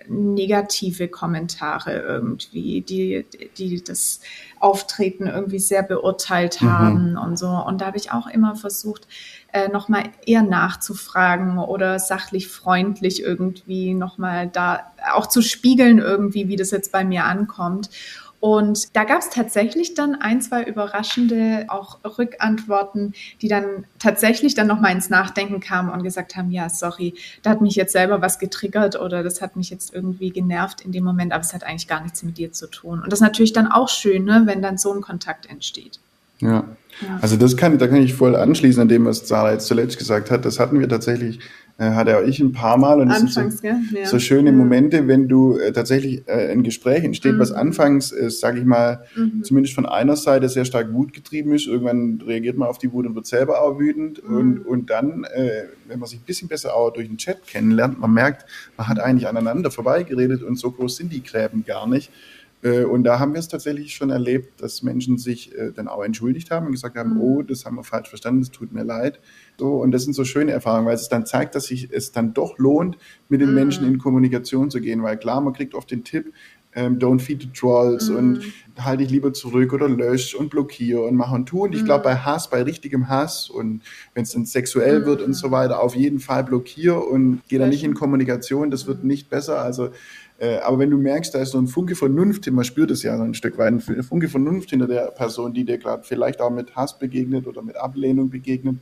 negative Kommentare irgendwie, die, die das Auftreten irgendwie sehr beurteilt mhm. haben mhm. und so. Und da habe ich auch immer versucht, äh, nochmal eher nachzufragen oder sachlich freundlich irgendwie nochmal da auch zu spiegeln irgendwie, wie das jetzt bei mir ankommt. Und da gab es tatsächlich dann ein, zwei überraschende auch Rückantworten, die dann tatsächlich dann nochmal ins Nachdenken kamen und gesagt haben, ja, sorry, da hat mich jetzt selber was getriggert oder das hat mich jetzt irgendwie genervt in dem Moment, aber es hat eigentlich gar nichts mit dir zu tun. Und das ist natürlich dann auch schön, ne, wenn dann so ein Kontakt entsteht. Ja. ja. Also das kann, da kann ich voll anschließen an dem, was Sarah jetzt zuletzt gesagt hat. Das hatten wir tatsächlich hatte auch ich ein paar Mal. Und anfangs, so, ja. so schöne Momente, wenn du äh, tatsächlich äh, ein Gespräch entsteht, mhm. was anfangs, äh, sage ich mal, mhm. zumindest von einer Seite sehr stark wutgetrieben ist. Irgendwann reagiert man auf die Wut und wird selber auch wütend. Mhm. Und, und dann, äh, wenn man sich ein bisschen besser auch durch den Chat kennenlernt, man merkt, man hat eigentlich aneinander vorbeigeredet und so groß sind die Gräben gar nicht. Äh, und da haben wir es tatsächlich schon erlebt, dass Menschen sich äh, dann auch entschuldigt haben und gesagt haben, mhm. oh, das haben wir falsch verstanden, es tut mir leid. So, und das sind so schöne Erfahrungen, weil es dann zeigt, dass sich es dann doch lohnt, mit den mhm. Menschen in Kommunikation zu gehen. Weil klar, man kriegt oft den Tipp, ähm, don't feed the trolls mhm. und halte dich lieber zurück oder lösch und blockiere und mach und tu. Und ich mhm. glaube, bei Hass, bei richtigem Hass und wenn es dann sexuell mhm. wird und so weiter, auf jeden Fall blockiere und geh da nicht in Kommunikation, das wird nicht besser. Also äh, aber wenn du merkst, da ist so ein Funke Vernunft, man spürt es ja so ein Stück weit, ein Funke Vernunft hinter der Person, die dir gerade vielleicht auch mit Hass begegnet oder mit Ablehnung begegnet,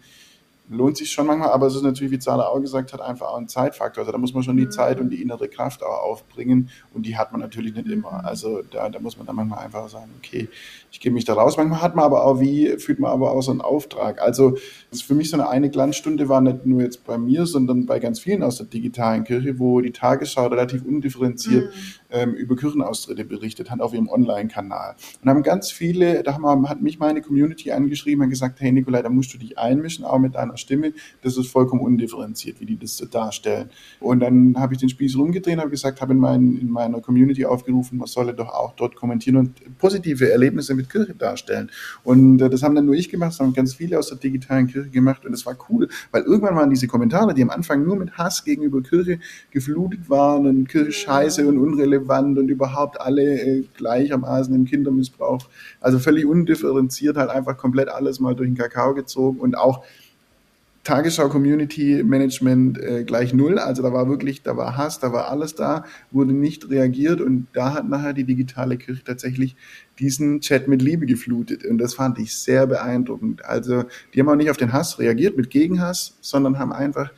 lohnt sich schon manchmal, aber es ist natürlich, wie Zahler auch gesagt hat, einfach auch ein Zeitfaktor. Also da muss man schon die mhm. Zeit und die innere Kraft auch aufbringen und die hat man natürlich nicht immer. Also da, da muss man dann manchmal einfach sagen, okay, ich gebe mich da raus. Manchmal hat man aber auch wie, fühlt man aber auch so einen Auftrag. Also das für mich so eine eine Glanzstunde war nicht nur jetzt bei mir, sondern bei ganz vielen aus der digitalen Kirche, wo die Tagesschau relativ undifferenziert mhm. Ähm, über Kirchenaustritte berichtet hat auf ihrem Online-Kanal. Und haben ganz viele, da haben, hat mich meine Community angeschrieben und gesagt, hey Nikolai, da musst du dich einmischen, auch mit deiner Stimme. Das ist vollkommen undifferenziert, wie die das darstellen. Und dann habe ich den Spieß rumgedreht habe gesagt, habe in, mein, in meiner Community aufgerufen, man solle doch auch dort kommentieren und positive Erlebnisse mit Kirche darstellen. Und äh, das haben dann nur ich gemacht, das haben ganz viele aus der digitalen Kirche gemacht und das war cool, weil irgendwann waren diese Kommentare, die am Anfang nur mit Hass gegenüber Kirche geflutet waren und Kirche scheiße und unrelevant und überhaupt alle äh, gleichermaßen im Kindermissbrauch, also völlig undifferenziert, halt einfach komplett alles mal durch den Kakao gezogen und auch Tagesschau Community Management äh, gleich null. Also da war wirklich, da war Hass, da war alles da, wurde nicht reagiert und da hat nachher die digitale Kirche tatsächlich diesen Chat mit Liebe geflutet und das fand ich sehr beeindruckend. Also die haben auch nicht auf den Hass reagiert mit Gegenhass, sondern haben einfach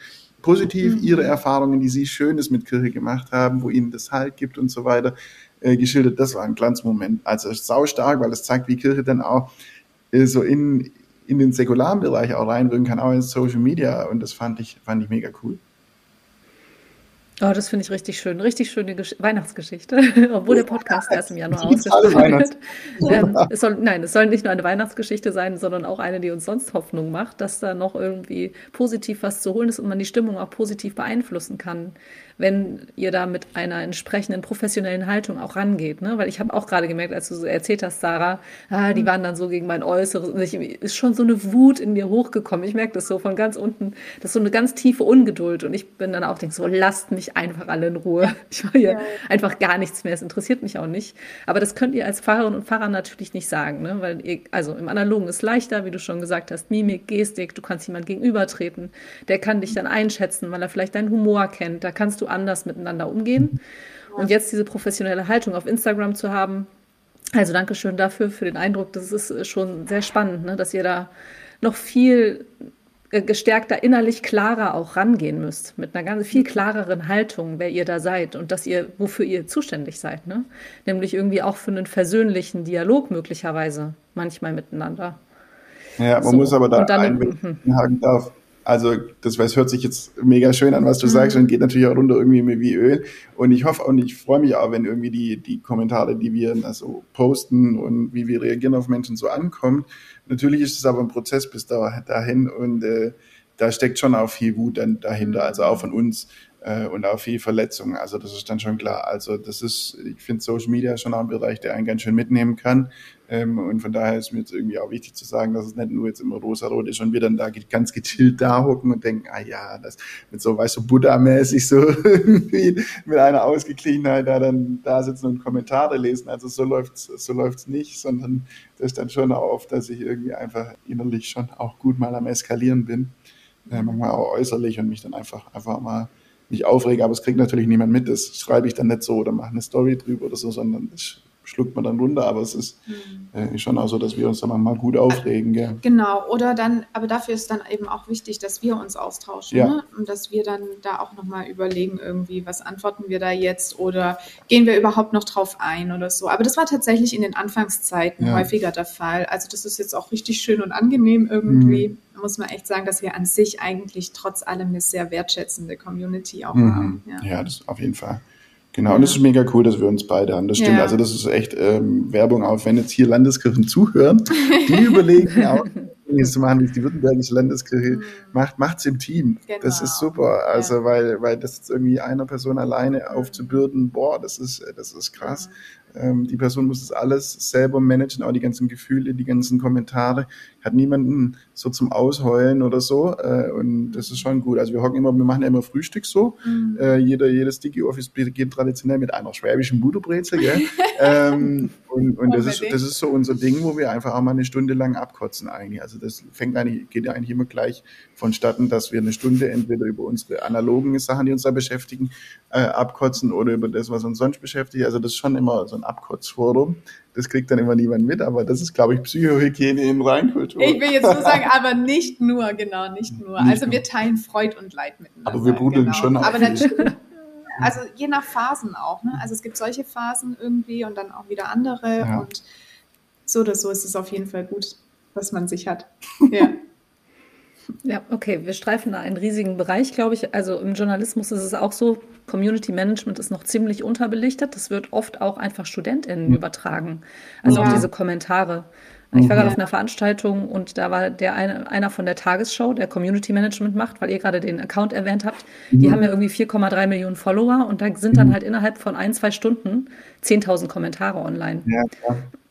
positiv mhm. ihre Erfahrungen, die sie Schönes mit Kirche gemacht haben, wo ihnen das Halt gibt und so weiter, äh, geschildert. Das war ein Glanzmoment. Also sau stark, weil es zeigt, wie Kirche dann auch äh, so in in den säkularen Bereich auch reinrücken kann, auch in Social Media. Und das fand ich, fand ich mega cool. Oh, das finde ich richtig schön. Richtig schöne Gesch Weihnachtsgeschichte, obwohl der Podcast erst im Januar ausgestrahlt wird. Ähm, es soll, nein, es soll nicht nur eine Weihnachtsgeschichte sein, sondern auch eine, die uns sonst Hoffnung macht, dass da noch irgendwie positiv was zu holen ist und man die Stimmung auch positiv beeinflussen kann wenn ihr da mit einer entsprechenden professionellen Haltung auch rangeht. Ne? Weil ich habe auch gerade gemerkt, als du so erzählt hast, Sarah, ah, die mhm. waren dann so gegen mein Äußeres. Und ich, ist schon so eine Wut in mir hochgekommen. Ich merke das so von ganz unten. Das ist so eine ganz tiefe Ungeduld. Und ich bin dann auch denk so, lasst mich einfach alle in Ruhe. Ich mache hier ja. einfach gar nichts mehr. Es interessiert mich auch nicht. Aber das könnt ihr als Pfarrerin und Pfarrer natürlich nicht sagen. Ne? Weil ihr, also im Analogen ist leichter, wie du schon gesagt hast, Mimik, Gestik, du kannst jemand gegenübertreten. Der kann dich dann einschätzen, weil er vielleicht deinen Humor kennt. Da kannst du du anders miteinander umgehen. Und jetzt diese professionelle Haltung auf Instagram zu haben, also danke schön dafür, für den Eindruck. Das ist schon sehr spannend, ne, dass ihr da noch viel äh, gestärkter, innerlich klarer auch rangehen müsst, mit einer ganz viel klareren Haltung, wer ihr da seid und dass ihr, wofür ihr zuständig seid, ne? Nämlich irgendwie auch für einen versöhnlichen Dialog möglicherweise manchmal miteinander. Ja, man so. muss aber da einhaken mhm. darf. Also das weiß, hört sich jetzt mega schön an, was du mhm. sagst und geht natürlich auch runter irgendwie wie Öl. Und ich hoffe und ich freue mich auch, wenn irgendwie die, die Kommentare, die wir also posten und wie wir reagieren auf Menschen so ankommt. Natürlich ist es aber ein Prozess bis dahin und äh, da steckt schon auch viel Wut dann dahinter, also auch von uns äh, und auch viel Verletzungen. Also das ist dann schon klar. Also das ist, ich finde Social Media schon auch ein Bereich, der einen ganz schön mitnehmen kann. Ähm, und von daher ist mir jetzt irgendwie auch wichtig zu sagen, dass es nicht nur jetzt immer rosa-rot ist und wir dann da ganz gechillt da hocken und denken, ah ja, das mit so, weißt du, Buddha-mäßig so irgendwie mit einer Ausgeglichenheit da dann da sitzen und Kommentare lesen. Also so läuft's, so läuft's nicht, sondern das ist dann schon auch oft, dass ich irgendwie einfach innerlich schon auch gut mal am Eskalieren bin. Äh, manchmal auch äußerlich und mich dann einfach, einfach mal mich aufrege, aber es kriegt natürlich niemand mit. Das schreibe ich dann nicht so oder mache eine Story drüber oder so, sondern das schluckt man dann runter, aber es ist mhm. äh, schon auch so, dass wir uns da mal gut aufregen. Gell? Genau, oder dann, aber dafür ist dann eben auch wichtig, dass wir uns austauschen ja. ne? und dass wir dann da auch nochmal überlegen, irgendwie, was antworten wir da jetzt oder gehen wir überhaupt noch drauf ein oder so. Aber das war tatsächlich in den Anfangszeiten ja. häufiger der Fall. Also das ist jetzt auch richtig schön und angenehm irgendwie. Mhm. Muss man echt sagen, dass wir an sich eigentlich trotz allem eine sehr wertschätzende Community auch mhm. haben. Ja. ja, das auf jeden Fall. Genau, ja. und es ist mega cool, dass wir uns beide haben. Das stimmt. Ja. Also das ist echt ähm, Werbung auf, wenn jetzt hier Landeskirchen zuhören, die überlegen auch, Dinge zu machen, wie die Württembergische Landeskirche mhm. macht, macht's im Team. Genau. Das ist super. Also ja. weil, weil das jetzt irgendwie einer Person alleine aufzubürden, boah, das ist, das ist krass. Mhm. Ähm, die Person muss das alles selber managen, auch die ganzen Gefühle, die ganzen Kommentare. Hat niemanden so zum Ausheulen oder so. Äh, und das ist schon gut. Also wir hocken immer, wir machen ja immer Frühstück so. Mhm. Äh, jeder, jedes Digi-Office beginnt traditionell mit einer schwäbischen Butterbrezel. Gell? ähm, und und das, ist, das ist so unser Ding, wo wir einfach auch mal eine Stunde lang abkotzen eigentlich. Also das fängt eigentlich, geht eigentlich immer gleich vonstatten, dass wir eine Stunde entweder über unsere analogen Sachen, die uns da beschäftigen, äh, abkotzen oder über das, was uns sonst beschäftigt. Also das ist schon immer so ein Abkotzforum. Das kriegt dann immer niemand mit, aber das ist, glaube ich, Psychohygiene in Reinkultur. Ich will jetzt so sagen, aber nicht nur, genau, nicht nur. Nicht also nur. wir teilen Freud und Leid miteinander. Aber wir buddeln genau. schon auch. Aber natürlich, also je nach Phasen auch. Ne? Also es gibt solche Phasen irgendwie und dann auch wieder andere. Ja. Und so oder so ist es auf jeden Fall gut, was man sich hat. Ja. Ja, okay, wir streifen da einen riesigen Bereich, glaube ich. Also im Journalismus ist es auch so, Community Management ist noch ziemlich unterbelichtet. Das wird oft auch einfach StudentInnen mhm. übertragen. Also ja. auch diese Kommentare. Ich war gerade auf einer Veranstaltung und da war der eine, einer von der Tagesschau, der Community Management macht, weil ihr gerade den Account erwähnt habt. Die mhm. haben ja irgendwie 4,3 Millionen Follower und da sind dann mhm. halt innerhalb von ein, zwei Stunden 10.000 Kommentare online. Ja,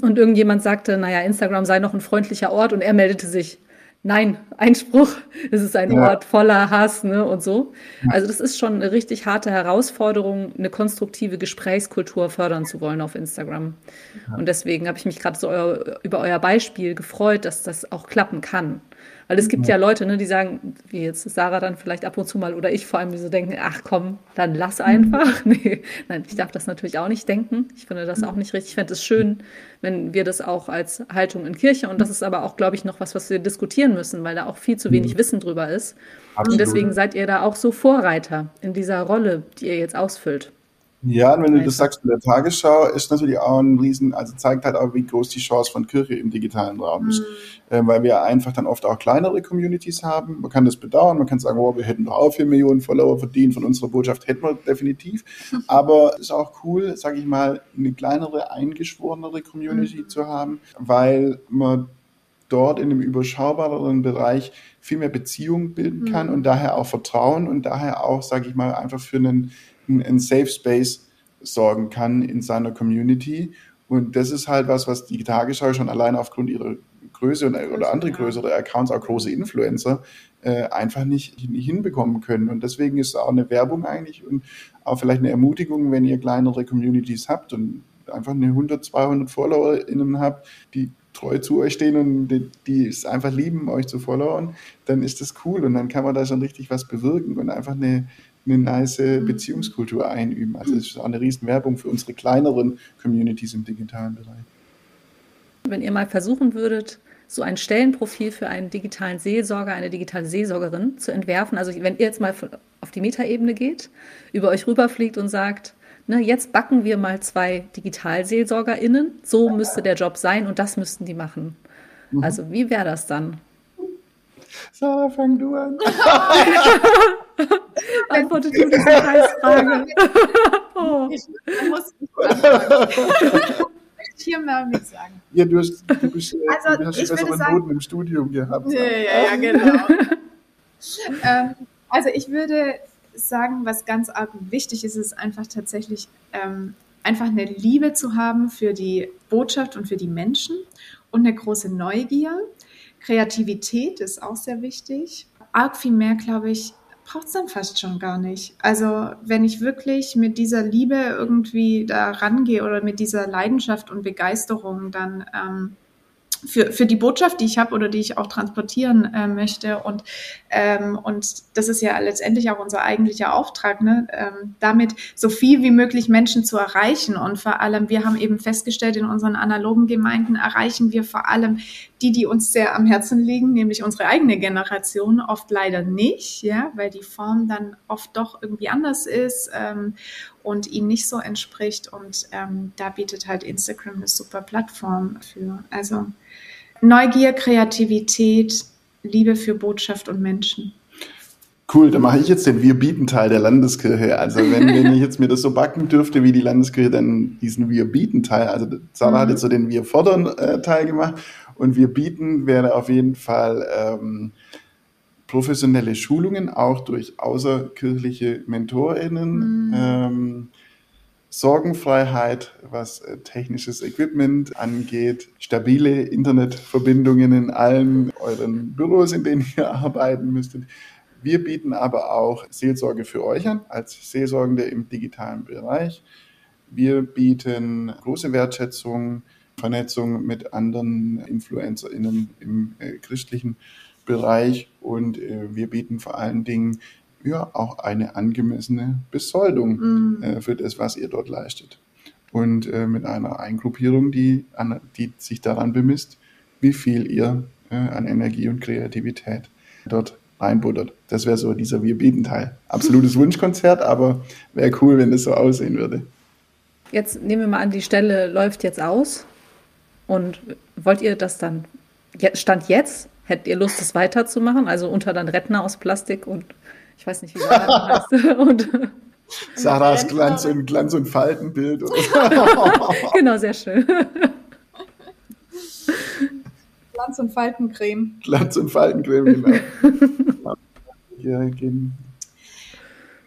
und irgendjemand sagte, naja, Instagram sei noch ein freundlicher Ort und er meldete sich. Nein, Einspruch, es ist ein ja. Ort voller Hass ne, und so. Also das ist schon eine richtig harte Herausforderung, eine konstruktive Gesprächskultur fördern zu wollen auf Instagram. Ja. Und deswegen habe ich mich gerade so euer, über euer Beispiel gefreut, dass das auch klappen kann. Weil es gibt ja Leute, ne, die sagen, wie jetzt Sarah dann vielleicht ab und zu mal oder ich vor allem, die so denken, ach komm, dann lass einfach. Nee, nein, ich darf das natürlich auch nicht denken. Ich finde das auch nicht richtig. Ich fände es schön, wenn wir das auch als Haltung in Kirche und das ist aber auch, glaube ich, noch was, was wir diskutieren müssen, weil da auch viel zu wenig mhm. Wissen drüber ist. Absolut. Und deswegen seid ihr da auch so Vorreiter in dieser Rolle, die ihr jetzt ausfüllt. Ja, und wenn du das sagst in der Tagesschau, ist natürlich auch ein Riesen, also zeigt halt auch, wie groß die Chance von Kirche im digitalen Raum ist. Mhm. Äh, weil wir einfach dann oft auch kleinere Communities haben. Man kann das bedauern, man kann sagen, oh, wir hätten doch auch vier Millionen Follower verdient, von unserer Botschaft hätten wir definitiv. Aber es ist auch cool, sage ich mal, eine kleinere, eingeschworenere Community mhm. zu haben, weil man dort in einem überschaubareren Bereich viel mehr Beziehungen bilden kann mhm. und daher auch Vertrauen und daher auch, sage ich mal, einfach für einen ein Safe Space sorgen kann in seiner Community. Und das ist halt was, was die Tagesschau schon allein aufgrund ihrer Größe und, oder andere größere Accounts, auch große Influencer, äh, einfach nicht hinbekommen können. Und deswegen ist es auch eine Werbung eigentlich und auch vielleicht eine Ermutigung, wenn ihr kleinere Communities habt und einfach eine 100, 200 FollowerInnen habt, die treu zu euch stehen und die, die es einfach lieben, euch zu followen, dann ist das cool und dann kann man da schon richtig was bewirken und einfach eine, eine nice mhm. Beziehungskultur einüben. Also es ist auch eine riesen Werbung für unsere kleineren Communities im digitalen Bereich. Wenn ihr mal versuchen würdet, so ein Stellenprofil für einen digitalen Seelsorger, eine digitale Seelsorgerin zu entwerfen, also wenn ihr jetzt mal auf die Metaebene geht, über euch rüberfliegt und sagt, ne, jetzt backen wir mal zwei DigitalseelsorgerInnen, so müsste der Job sein und das müssten die machen. Mhm. Also wie wäre das dann? Sarah, fang du an. Antworte du diese Preisfrage. oh. Ich muss nicht hier mal mit sagen. Ja, du hast, du bist, also, du hast ich besseren sagen, Noten im Studium gehabt. Ja, ja, ja genau. ähm, also ich würde sagen, was ganz arg wichtig ist, ist einfach tatsächlich ähm, einfach eine Liebe zu haben für die Botschaft und für die Menschen und eine große Neugier. Kreativität ist auch sehr wichtig. Arg viel mehr, glaube ich, braucht es dann fast schon gar nicht. Also wenn ich wirklich mit dieser Liebe irgendwie da rangehe oder mit dieser Leidenschaft und Begeisterung, dann ähm, für, für die Botschaft, die ich habe oder die ich auch transportieren äh, möchte. Und, ähm, und das ist ja letztendlich auch unser eigentlicher Auftrag, ne? Ähm, damit so viel wie möglich Menschen zu erreichen. Und vor allem, wir haben eben festgestellt, in unseren analogen Gemeinden erreichen wir vor allem die, die uns sehr am Herzen liegen, nämlich unsere eigene Generation, oft leider nicht, ja, weil die Form dann oft doch irgendwie anders ist ähm, und ihnen nicht so entspricht. Und ähm, da bietet halt Instagram eine super Plattform für. Also Neugier, Kreativität, Liebe für Botschaft und Menschen. Cool, dann mache ich jetzt den Wir bieten Teil der Landeskirche. Also wenn, wenn ich jetzt mir das so backen dürfte wie die Landeskirche, dann diesen Wir bieten Teil. Also Sarah mhm. hat jetzt so den Wir fordern äh, Teil gemacht und Wir bieten wäre auf jeden Fall ähm, professionelle Schulungen, auch durch außerkirchliche MentorInnen. Mhm. Ähm, Sorgenfreiheit, was äh, technisches Equipment angeht, stabile Internetverbindungen in allen euren Büros, in denen ihr arbeiten müsstet. Wir bieten aber auch Seelsorge für euch an, als Seelsorgende im digitalen Bereich. Wir bieten große Wertschätzung, Vernetzung mit anderen InfluencerInnen im äh, christlichen Bereich und äh, wir bieten vor allen Dingen ja auch eine angemessene Besoldung mhm. äh, für das, was ihr dort leistet. Und äh, mit einer Eingruppierung, die, an, die sich daran bemisst, wie viel ihr äh, an Energie und Kreativität dort reinbuttert. Das wäre so dieser Wir bieten Teil. Absolutes Wunschkonzert, aber wäre cool, wenn es so aussehen würde. Jetzt nehmen wir mal an, die Stelle läuft jetzt aus. Und wollt ihr das dann, Stand jetzt, hättet ihr Lust, das weiterzumachen? Also unter dann Rettner aus Plastik und ich weiß nicht, wie das heißt. Und, Sarahs Glanz und, Glanz und Faltenbild. genau, sehr schön. Glanz und Faltencreme. Glanz und Faltencreme, genau. Hier gehen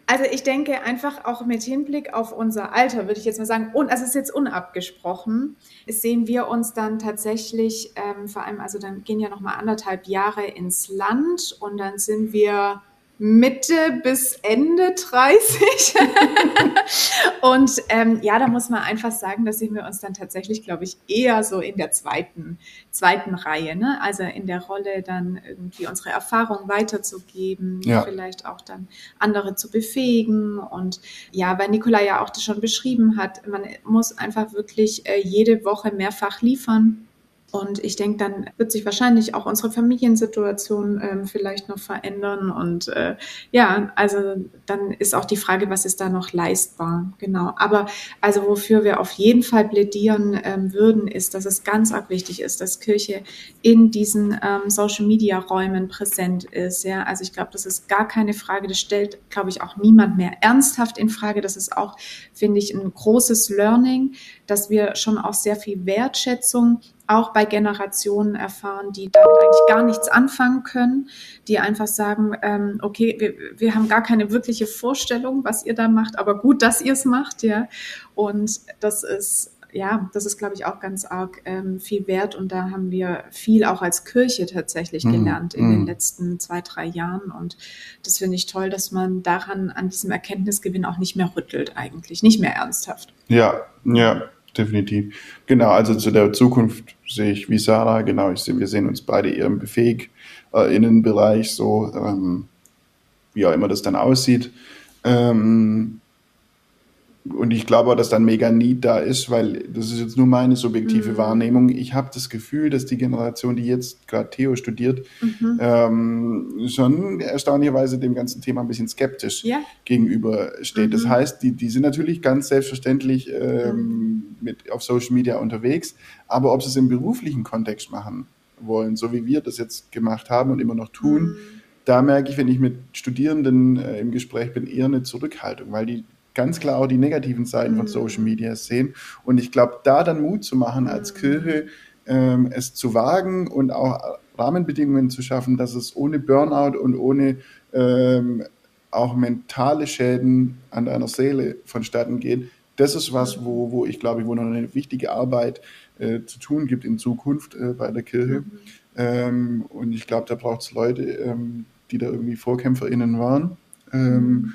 also ich denke einfach auch mit Hinblick auf unser Alter, würde ich jetzt mal sagen, und also es ist jetzt unabgesprochen, sehen wir uns dann tatsächlich, ähm, vor allem, also dann gehen ja noch mal anderthalb Jahre ins Land und dann sind wir Mitte bis Ende 30. und ähm, ja, da muss man einfach sagen, da sehen wir uns dann tatsächlich, glaube ich, eher so in der zweiten, zweiten Reihe. Ne? Also in der Rolle dann irgendwie unsere Erfahrung weiterzugeben, ja. vielleicht auch dann andere zu befähigen. Und ja, weil Nicola ja auch das schon beschrieben hat, man muss einfach wirklich äh, jede Woche mehrfach liefern und ich denke, dann wird sich wahrscheinlich auch unsere Familiensituation ähm, vielleicht noch verändern. Und äh, ja, also dann ist auch die Frage, was ist da noch leistbar? Genau. Aber also wofür wir auf jeden Fall plädieren ähm, würden, ist, dass es ganz arg wichtig ist, dass Kirche in diesen ähm, Social Media Räumen präsent ist. Ja, also ich glaube, das ist gar keine Frage. Das stellt, glaube ich, auch niemand mehr ernsthaft in Frage. Das ist auch, finde ich, ein großes Learning, dass wir schon auch sehr viel Wertschätzung auch bei Generationen erfahren, die damit eigentlich gar nichts anfangen können, die einfach sagen, ähm, okay, wir, wir haben gar keine wirkliche Vorstellung, was ihr da macht, aber gut, dass ihr es macht, ja. Und das ist ja, das ist, glaube ich, auch ganz arg ähm, viel wert. Und da haben wir viel auch als Kirche tatsächlich mhm. gelernt in den mhm. letzten zwei, drei Jahren. Und das finde ich toll, dass man daran, an diesem Erkenntnisgewinn auch nicht mehr rüttelt eigentlich, nicht mehr ernsthaft. Ja, ja, definitiv. Genau, also zu der Zukunft sehe ich wie Sarah, genau, ich sehe, wir sehen uns beide eher im Befähig äh, Innenbereich, so ähm, wie auch immer das dann aussieht. Ähm, und ich glaube auch, dass dann mega Need da ist, weil das ist jetzt nur meine subjektive mhm. Wahrnehmung. Ich habe das Gefühl, dass die Generation, die jetzt gerade Theo studiert, mhm. ähm, schon erstaunlicherweise dem ganzen Thema ein bisschen skeptisch ja. gegenübersteht. Mhm. Das heißt, die, die sind natürlich ganz selbstverständlich ähm, mit auf Social Media unterwegs, aber ob sie es im beruflichen Kontext machen wollen, so wie wir das jetzt gemacht haben und immer noch tun, mhm. da merke ich, wenn ich mit Studierenden äh, im Gespräch bin, eher eine Zurückhaltung, weil die ganz klar auch die negativen Seiten mhm. von Social Media sehen. Und ich glaube, da dann Mut zu machen als mhm. Kirche, ähm, es zu wagen und auch Rahmenbedingungen zu schaffen, dass es ohne Burnout und ohne ähm, auch mentale Schäden an deiner Seele vonstatten geht. Das ist was, wo, wo ich glaube, wo noch eine wichtige Arbeit äh, zu tun gibt in Zukunft äh, bei der Kirche. Mhm. Ähm, und ich glaube, da braucht es Leute, ähm, die da irgendwie VorkämpferInnen waren. Ähm, mhm.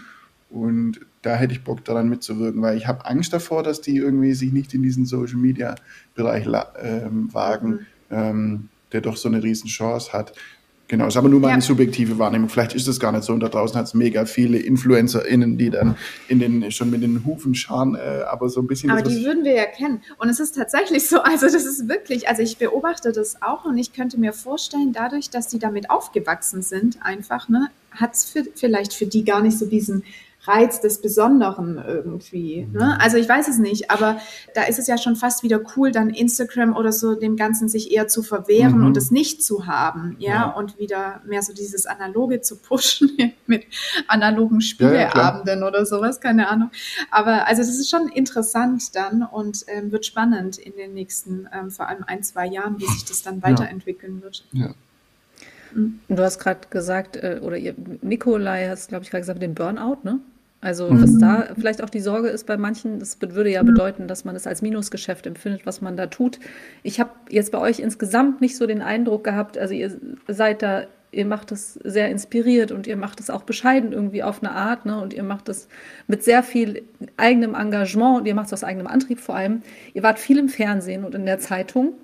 Und da hätte ich Bock daran mitzuwirken, weil ich habe Angst davor, dass die irgendwie sich nicht in diesen Social Media Bereich ähm, wagen, mhm. ähm, der doch so eine riesen Chance hat. Genau, ist aber nur meine ja. subjektive Wahrnehmung. Vielleicht ist es gar nicht so. Und da draußen hat es mega viele InfluencerInnen, die dann in den, schon mit den Hufen scharen, äh, aber so ein bisschen. Aber die würden wir ja kennen. Und es ist tatsächlich so, also das ist wirklich, also ich beobachte das auch und ich könnte mir vorstellen, dadurch, dass die damit aufgewachsen sind, einfach, ne, hat es vielleicht für die gar nicht so diesen Reiz des Besonderen irgendwie. Ne? Mhm. Also ich weiß es nicht, aber da ist es ja schon fast wieder cool, dann Instagram oder so dem Ganzen sich eher zu verwehren mhm. und es nicht zu haben, ja? ja, und wieder mehr so dieses Analoge zu pushen mit analogen Spieleabenden ja, oder sowas, keine Ahnung. Aber also das ist schon interessant dann und ähm, wird spannend in den nächsten ähm, vor allem ein, zwei Jahren, wie sich das dann weiterentwickeln wird. Ja. Mhm. Du hast gerade gesagt, äh, oder ihr, Nikolai hast, glaube ich, gerade gesagt, den Burnout, ne? Also, mhm. was da vielleicht auch die Sorge ist bei manchen, das würde ja bedeuten, dass man es als Minusgeschäft empfindet, was man da tut. Ich habe jetzt bei euch insgesamt nicht so den Eindruck gehabt, also ihr seid da, ihr macht es sehr inspiriert und ihr macht es auch bescheiden irgendwie auf eine Art, ne? Und ihr macht es mit sehr viel eigenem Engagement und ihr macht es aus eigenem Antrieb vor allem. Ihr wart viel im Fernsehen und in der Zeitung.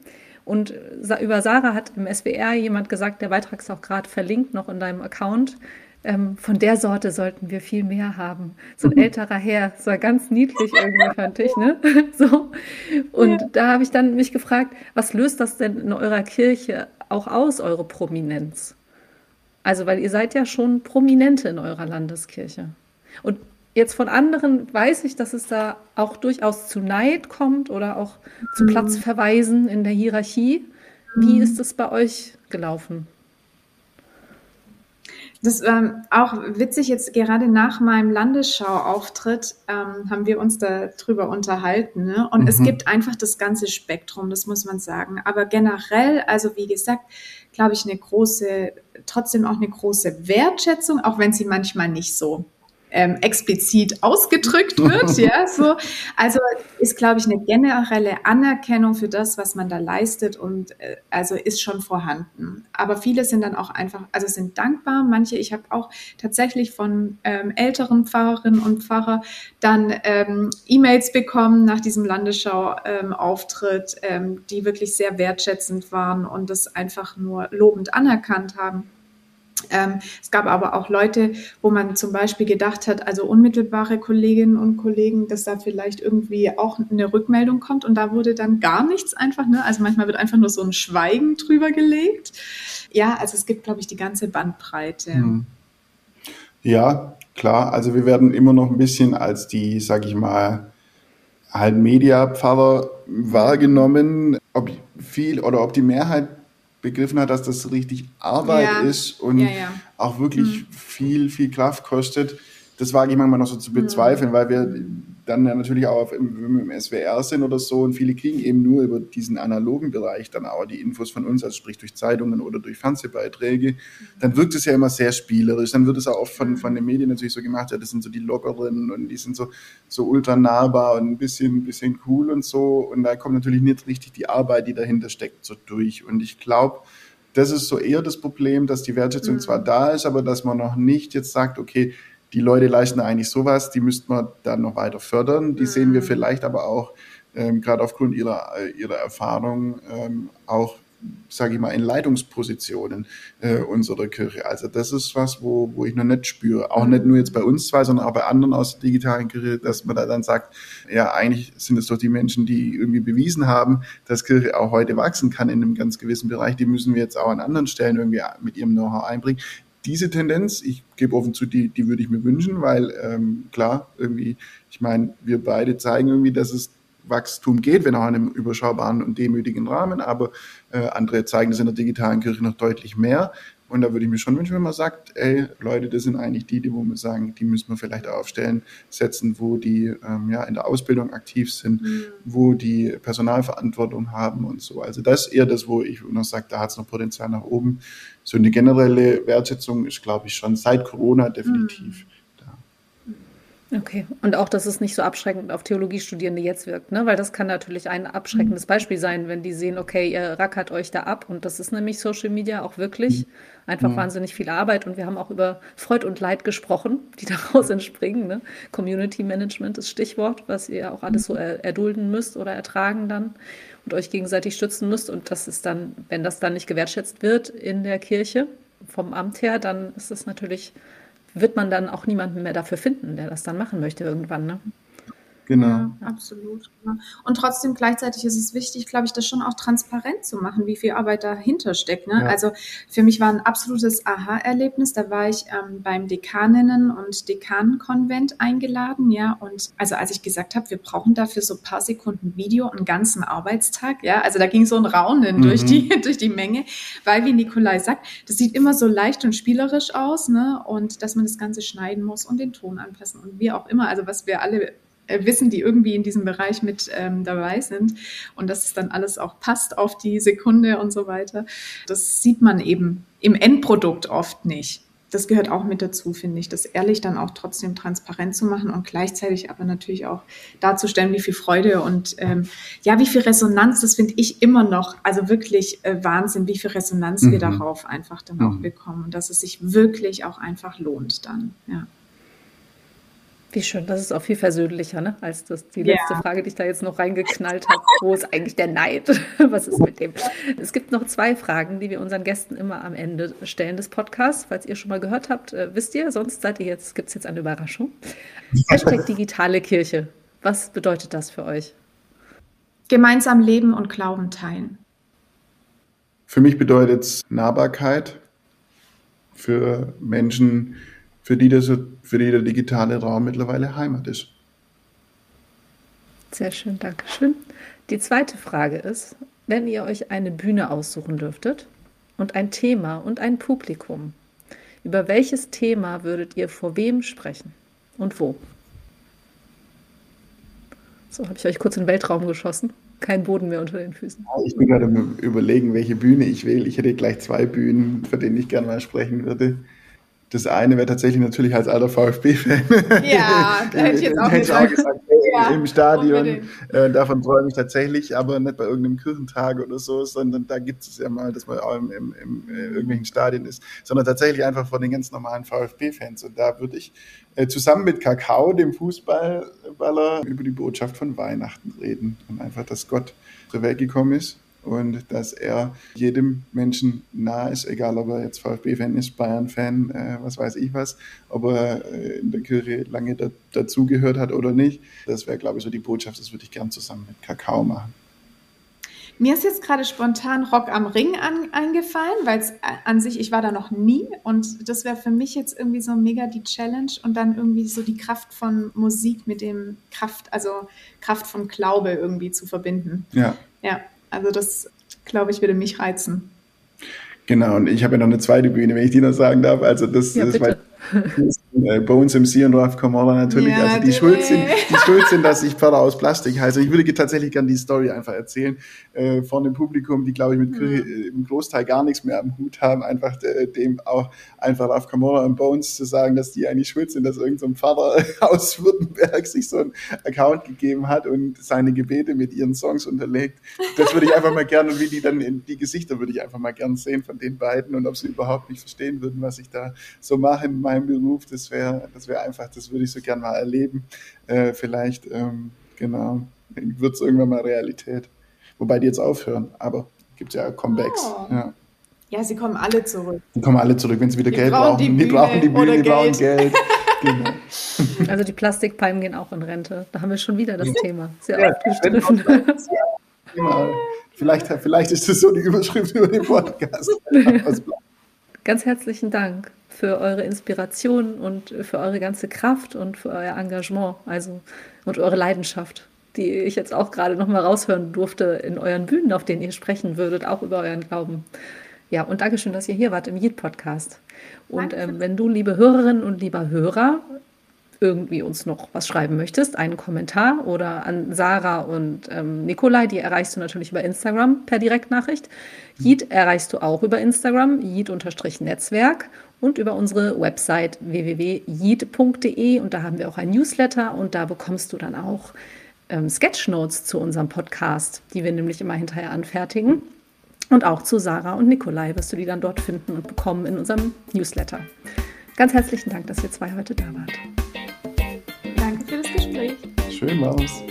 Und über Sarah hat im SWR jemand gesagt, der Beitrag ist auch gerade verlinkt noch in deinem Account, ähm, von der Sorte sollten wir viel mehr haben. So ein älterer Herr, so ganz niedlich irgendwie, fand ich, ne? So. Und ja. da habe ich dann mich gefragt, was löst das denn in eurer Kirche auch aus, eure Prominenz? Also, weil ihr seid ja schon Prominente in eurer Landeskirche. Und jetzt von anderen weiß ich, dass es da auch durchaus zu Neid kommt oder auch zu mhm. Platzverweisen in der Hierarchie. Wie mhm. ist es bei euch gelaufen? Das war ähm, auch witzig, jetzt gerade nach meinem Landesschau-Auftritt ähm, haben wir uns darüber unterhalten. Ne? Und mhm. es gibt einfach das ganze Spektrum, das muss man sagen. Aber generell, also wie gesagt, glaube ich, eine große, trotzdem auch eine große Wertschätzung, auch wenn sie manchmal nicht so ähm, explizit ausgedrückt wird, ja, so. Also ist, glaube ich, eine generelle Anerkennung für das, was man da leistet und äh, also ist schon vorhanden. Aber viele sind dann auch einfach, also sind dankbar. Manche, ich habe auch tatsächlich von ähm, älteren Pfarrerinnen und Pfarrer dann ähm, E-Mails bekommen nach diesem Landesschau-Auftritt, ähm, die wirklich sehr wertschätzend waren und das einfach nur lobend anerkannt haben. Ähm, es gab aber auch Leute, wo man zum Beispiel gedacht hat, also unmittelbare Kolleginnen und Kollegen, dass da vielleicht irgendwie auch eine Rückmeldung kommt und da wurde dann gar nichts einfach, ne? Also manchmal wird einfach nur so ein Schweigen drüber gelegt. Ja, also es gibt, glaube ich, die ganze Bandbreite. Hm. Ja, klar. Also wir werden immer noch ein bisschen als die, sag ich mal, halt Media-Pfarrer wahrgenommen. Ob viel oder ob die Mehrheit begriffen hat, dass das richtig Arbeit ja. ist und ja, ja. auch wirklich mhm. viel, viel Kraft kostet. Das wage ich manchmal noch so zu bezweifeln, mhm. weil wir dann natürlich auch im, im SWR sind oder so und viele kriegen eben nur über diesen analogen Bereich dann auch die Infos von uns, also sprich durch Zeitungen oder durch Fernsehbeiträge, dann wirkt es ja immer sehr spielerisch. Dann wird es auch oft von, von den Medien natürlich so gemacht, ja, das sind so die Lockeren und die sind so, so ultra nahbar und ein bisschen, bisschen cool und so. Und da kommt natürlich nicht richtig die Arbeit, die dahinter steckt, so durch. Und ich glaube, das ist so eher das Problem, dass die Wertschätzung mhm. zwar da ist, aber dass man noch nicht jetzt sagt, okay, die Leute leisten eigentlich sowas, die müssten wir dann noch weiter fördern. Die mhm. sehen wir vielleicht aber auch ähm, gerade aufgrund ihrer, äh, ihrer Erfahrung ähm, auch, sage ich mal, in Leitungspositionen äh, unserer Kirche. Also das ist was, wo, wo ich noch nicht spüre. Auch nicht nur jetzt bei uns zwei, sondern auch bei anderen aus der digitalen Kirche, dass man da dann sagt, ja, eigentlich sind es doch die Menschen, die irgendwie bewiesen haben, dass Kirche auch heute wachsen kann in einem ganz gewissen Bereich. Die müssen wir jetzt auch an anderen Stellen irgendwie mit ihrem Know-how einbringen diese Tendenz, ich gebe offen zu, die, die würde ich mir wünschen, weil ähm, klar, irgendwie, ich meine, wir beide zeigen irgendwie, dass es Wachstum geht, wenn auch in einem überschaubaren und demütigen Rahmen, aber äh, andere zeigen das in der digitalen Kirche noch deutlich mehr. Und da würde ich mir schon wünschen, wenn man sagt, ey, Leute, das sind eigentlich die, die wo wir sagen, die müssen wir vielleicht aufstellen, setzen, wo die ähm, ja in der Ausbildung aktiv sind, mhm. wo die Personalverantwortung haben und so. Also das ist eher das, wo ich noch sage, da hat es noch Potenzial nach oben. So eine generelle Wertschätzung ist, glaube ich, schon seit Corona definitiv mhm. Okay, und auch, dass es nicht so abschreckend auf Theologiestudierende jetzt wirkt, ne? weil das kann natürlich ein abschreckendes mhm. Beispiel sein, wenn die sehen, okay, ihr rackert euch da ab und das ist nämlich Social Media auch wirklich mhm. einfach mhm. wahnsinnig viel Arbeit und wir haben auch über Freud und Leid gesprochen, die daraus entspringen. Ne? Community Management ist Stichwort, was ihr auch alles so mhm. er erdulden müsst oder ertragen dann und euch gegenseitig stützen müsst und das ist dann, wenn das dann nicht gewertschätzt wird in der Kirche vom Amt her, dann ist das natürlich wird man dann auch niemanden mehr dafür finden, der das dann machen möchte irgendwann. Ne? Genau. Ja, absolut. Genau. Und trotzdem gleichzeitig ist es wichtig, glaube ich, das schon auch transparent zu machen, wie viel Arbeit dahinter steckt. Ne? Ja. Also für mich war ein absolutes Aha-Erlebnis. Da war ich ähm, beim Dekaninnen- und Dekanenkonvent eingeladen, ja. Und also als ich gesagt habe, wir brauchen dafür so ein paar Sekunden Video, einen ganzen Arbeitstag, ja. Also da ging so ein Raunen mhm. durch die durch die Menge, weil wie Nikolai sagt, das sieht immer so leicht und spielerisch aus, ne? Und dass man das Ganze schneiden muss und den Ton anpassen und wie auch immer. Also was wir alle wissen, die irgendwie in diesem Bereich mit ähm, dabei sind und dass es dann alles auch passt auf die Sekunde und so weiter. Das sieht man eben im Endprodukt oft nicht. Das gehört auch mit dazu, finde ich, das ehrlich dann auch trotzdem transparent zu machen und gleichzeitig aber natürlich auch darzustellen, wie viel Freude und ähm, ja, wie viel Resonanz, das finde ich immer noch, also wirklich äh, Wahnsinn, wie viel Resonanz mhm. wir darauf einfach dann mhm. auch bekommen und dass es sich wirklich auch einfach lohnt dann, ja. Wie schön, das ist auch viel versöhnlicher, ne? als das, die letzte ja. Frage, die ich da jetzt noch reingeknallt habe. Wo ist eigentlich der Neid? Was ist mit dem? Es gibt noch zwei Fragen, die wir unseren Gästen immer am Ende stellen des Podcasts. Falls ihr schon mal gehört habt, äh, wisst ihr, sonst seid ihr jetzt, gibt es jetzt eine Überraschung. Hashtag digitale Kirche. Was bedeutet das für euch? Gemeinsam leben und Glauben teilen. Für mich bedeutet es Nahbarkeit für Menschen, für die, das, für die der digitale Raum mittlerweile Heimat ist. Sehr schön, danke schön. Die zweite Frage ist, wenn ihr euch eine Bühne aussuchen dürftet und ein Thema und ein Publikum, über welches Thema würdet ihr vor wem sprechen und wo? So habe ich euch kurz in den Weltraum geschossen. Kein Boden mehr unter den Füßen. Ich bin gerade überlegen, welche Bühne ich wähle. Ich hätte gleich zwei Bühnen, für denen ich gerne mal sprechen würde. Das eine wäre tatsächlich natürlich als alter VfB-Fan. Ja, da hätte ich jetzt auch, gesagt. auch gesagt. Ja, Im Stadion. Äh, davon träume ich tatsächlich, aber nicht bei irgendeinem Kirchentag oder so, sondern da gibt es ja mal, dass man auch im, im, im äh, irgendwelchen Stadien ist, sondern tatsächlich einfach von den ganz normalen VfB-Fans. Und da würde ich äh, zusammen mit Kakao, dem Fußballer, über die Botschaft von Weihnachten reden und einfach, dass Gott zur Welt gekommen ist und dass er jedem Menschen nah ist, egal ob er jetzt VfB-Fan ist, Bayern-Fan, äh, was weiß ich was, ob er äh, in der Kirche lange da, dazugehört hat oder nicht. Das wäre, glaube ich, so die Botschaft, das würde ich gern zusammen mit Kakao machen. Mir ist jetzt gerade spontan Rock am Ring an, eingefallen, weil es an sich, ich war da noch nie und das wäre für mich jetzt irgendwie so mega die Challenge und dann irgendwie so die Kraft von Musik mit dem Kraft, also Kraft von Glaube irgendwie zu verbinden. Ja. Ja, also das, glaube ich, würde mich reizen. Genau, und ich habe ja noch eine zweite Bühne, wenn ich die noch sagen darf. Also das, ja, das war äh, Bones MC und Ralph Kamala natürlich, ja, also die schuld, sind, die schuld sind, dass ich Pferde aus Plastik heiße. Ich würde tatsächlich gerne die Story einfach erzählen äh, von dem Publikum, die, glaube ich, mit Kirche, mhm. im Großteil gar nichts mehr am Hut haben, einfach äh, dem auch einfach Ralph Kamala und Bones zu sagen, dass die eigentlich schuld sind, dass irgendein so Pfarrer aus Württemberg sich so einen Account gegeben hat und seine Gebete mit ihren Songs unterlegt. Das würde ich einfach mal gerne und wie die dann in die Gesichter würde ich einfach mal gerne sehen von den beiden und ob sie überhaupt nicht verstehen würden, was ich da so mache in meinem Beruf. Das wäre das wäre einfach, das würde ich so gerne mal erleben. Äh, vielleicht, ähm, genau, wird es irgendwann mal Realität. Wobei die jetzt aufhören, aber gibt ja Comebacks. Oh. Ja. ja, sie kommen alle zurück. Die kommen alle zurück, wenn sie wieder die Geld brauchen. Die, die brauchen die Bühne, die brauchen Geld. genau. Also die Plastikpalmen gehen auch in Rente. Da haben wir schon wieder das Thema. Sehr ja, aufgestriffen. Ja, vielleicht, vielleicht ist das so die Überschrift über den Podcast. Ganz herzlichen Dank für eure Inspiration und für eure ganze Kraft und für euer Engagement, also und eure Leidenschaft, die ich jetzt auch gerade noch mal raushören durfte in euren Bühnen, auf denen ihr sprechen würdet, auch über euren Glauben. Ja, und Dankeschön, dass ihr hier wart im Yeet Podcast. Und ähm, wenn du, liebe Hörerinnen und lieber Hörer, irgendwie uns noch was schreiben möchtest, einen Kommentar oder an Sarah und ähm, Nikolai, die erreichst du natürlich über Instagram per Direktnachricht. Yeet erreichst du auch über Instagram, Yeet-Netzwerk und über unsere Website www.yeet.de und da haben wir auch ein Newsletter und da bekommst du dann auch ähm, Sketchnotes zu unserem Podcast, die wir nämlich immer hinterher anfertigen. Und auch zu Sarah und Nikolai wirst du die dann dort finden und bekommen in unserem Newsletter. Ganz herzlichen Dank, dass ihr zwei heute da wart. Für das Gespräch. Schön war's.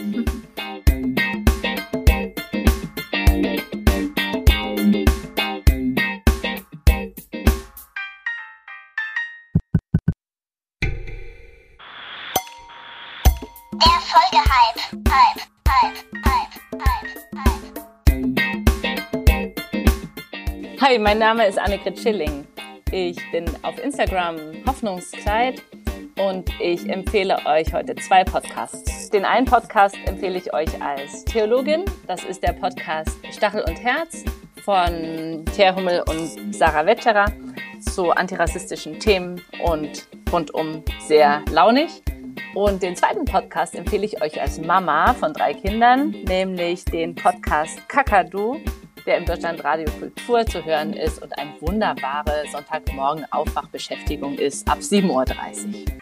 Hi, mein Name ist Annegret Schilling. Ich bin auf Instagram Hoffnungskleid und ich empfehle euch heute zwei Podcasts. Den einen Podcast empfehle ich euch als Theologin. Das ist der Podcast Stachel und Herz von Thea Hummel und Sarah Wetscherer zu antirassistischen Themen und rundum sehr launig. Und den zweiten Podcast empfehle ich euch als Mama von drei Kindern, nämlich den Podcast Kakadu der im Deutschlandradio Kultur zu hören ist und eine wunderbare Sonntagmorgen Aufwachbeschäftigung ist ab 7.30 Uhr.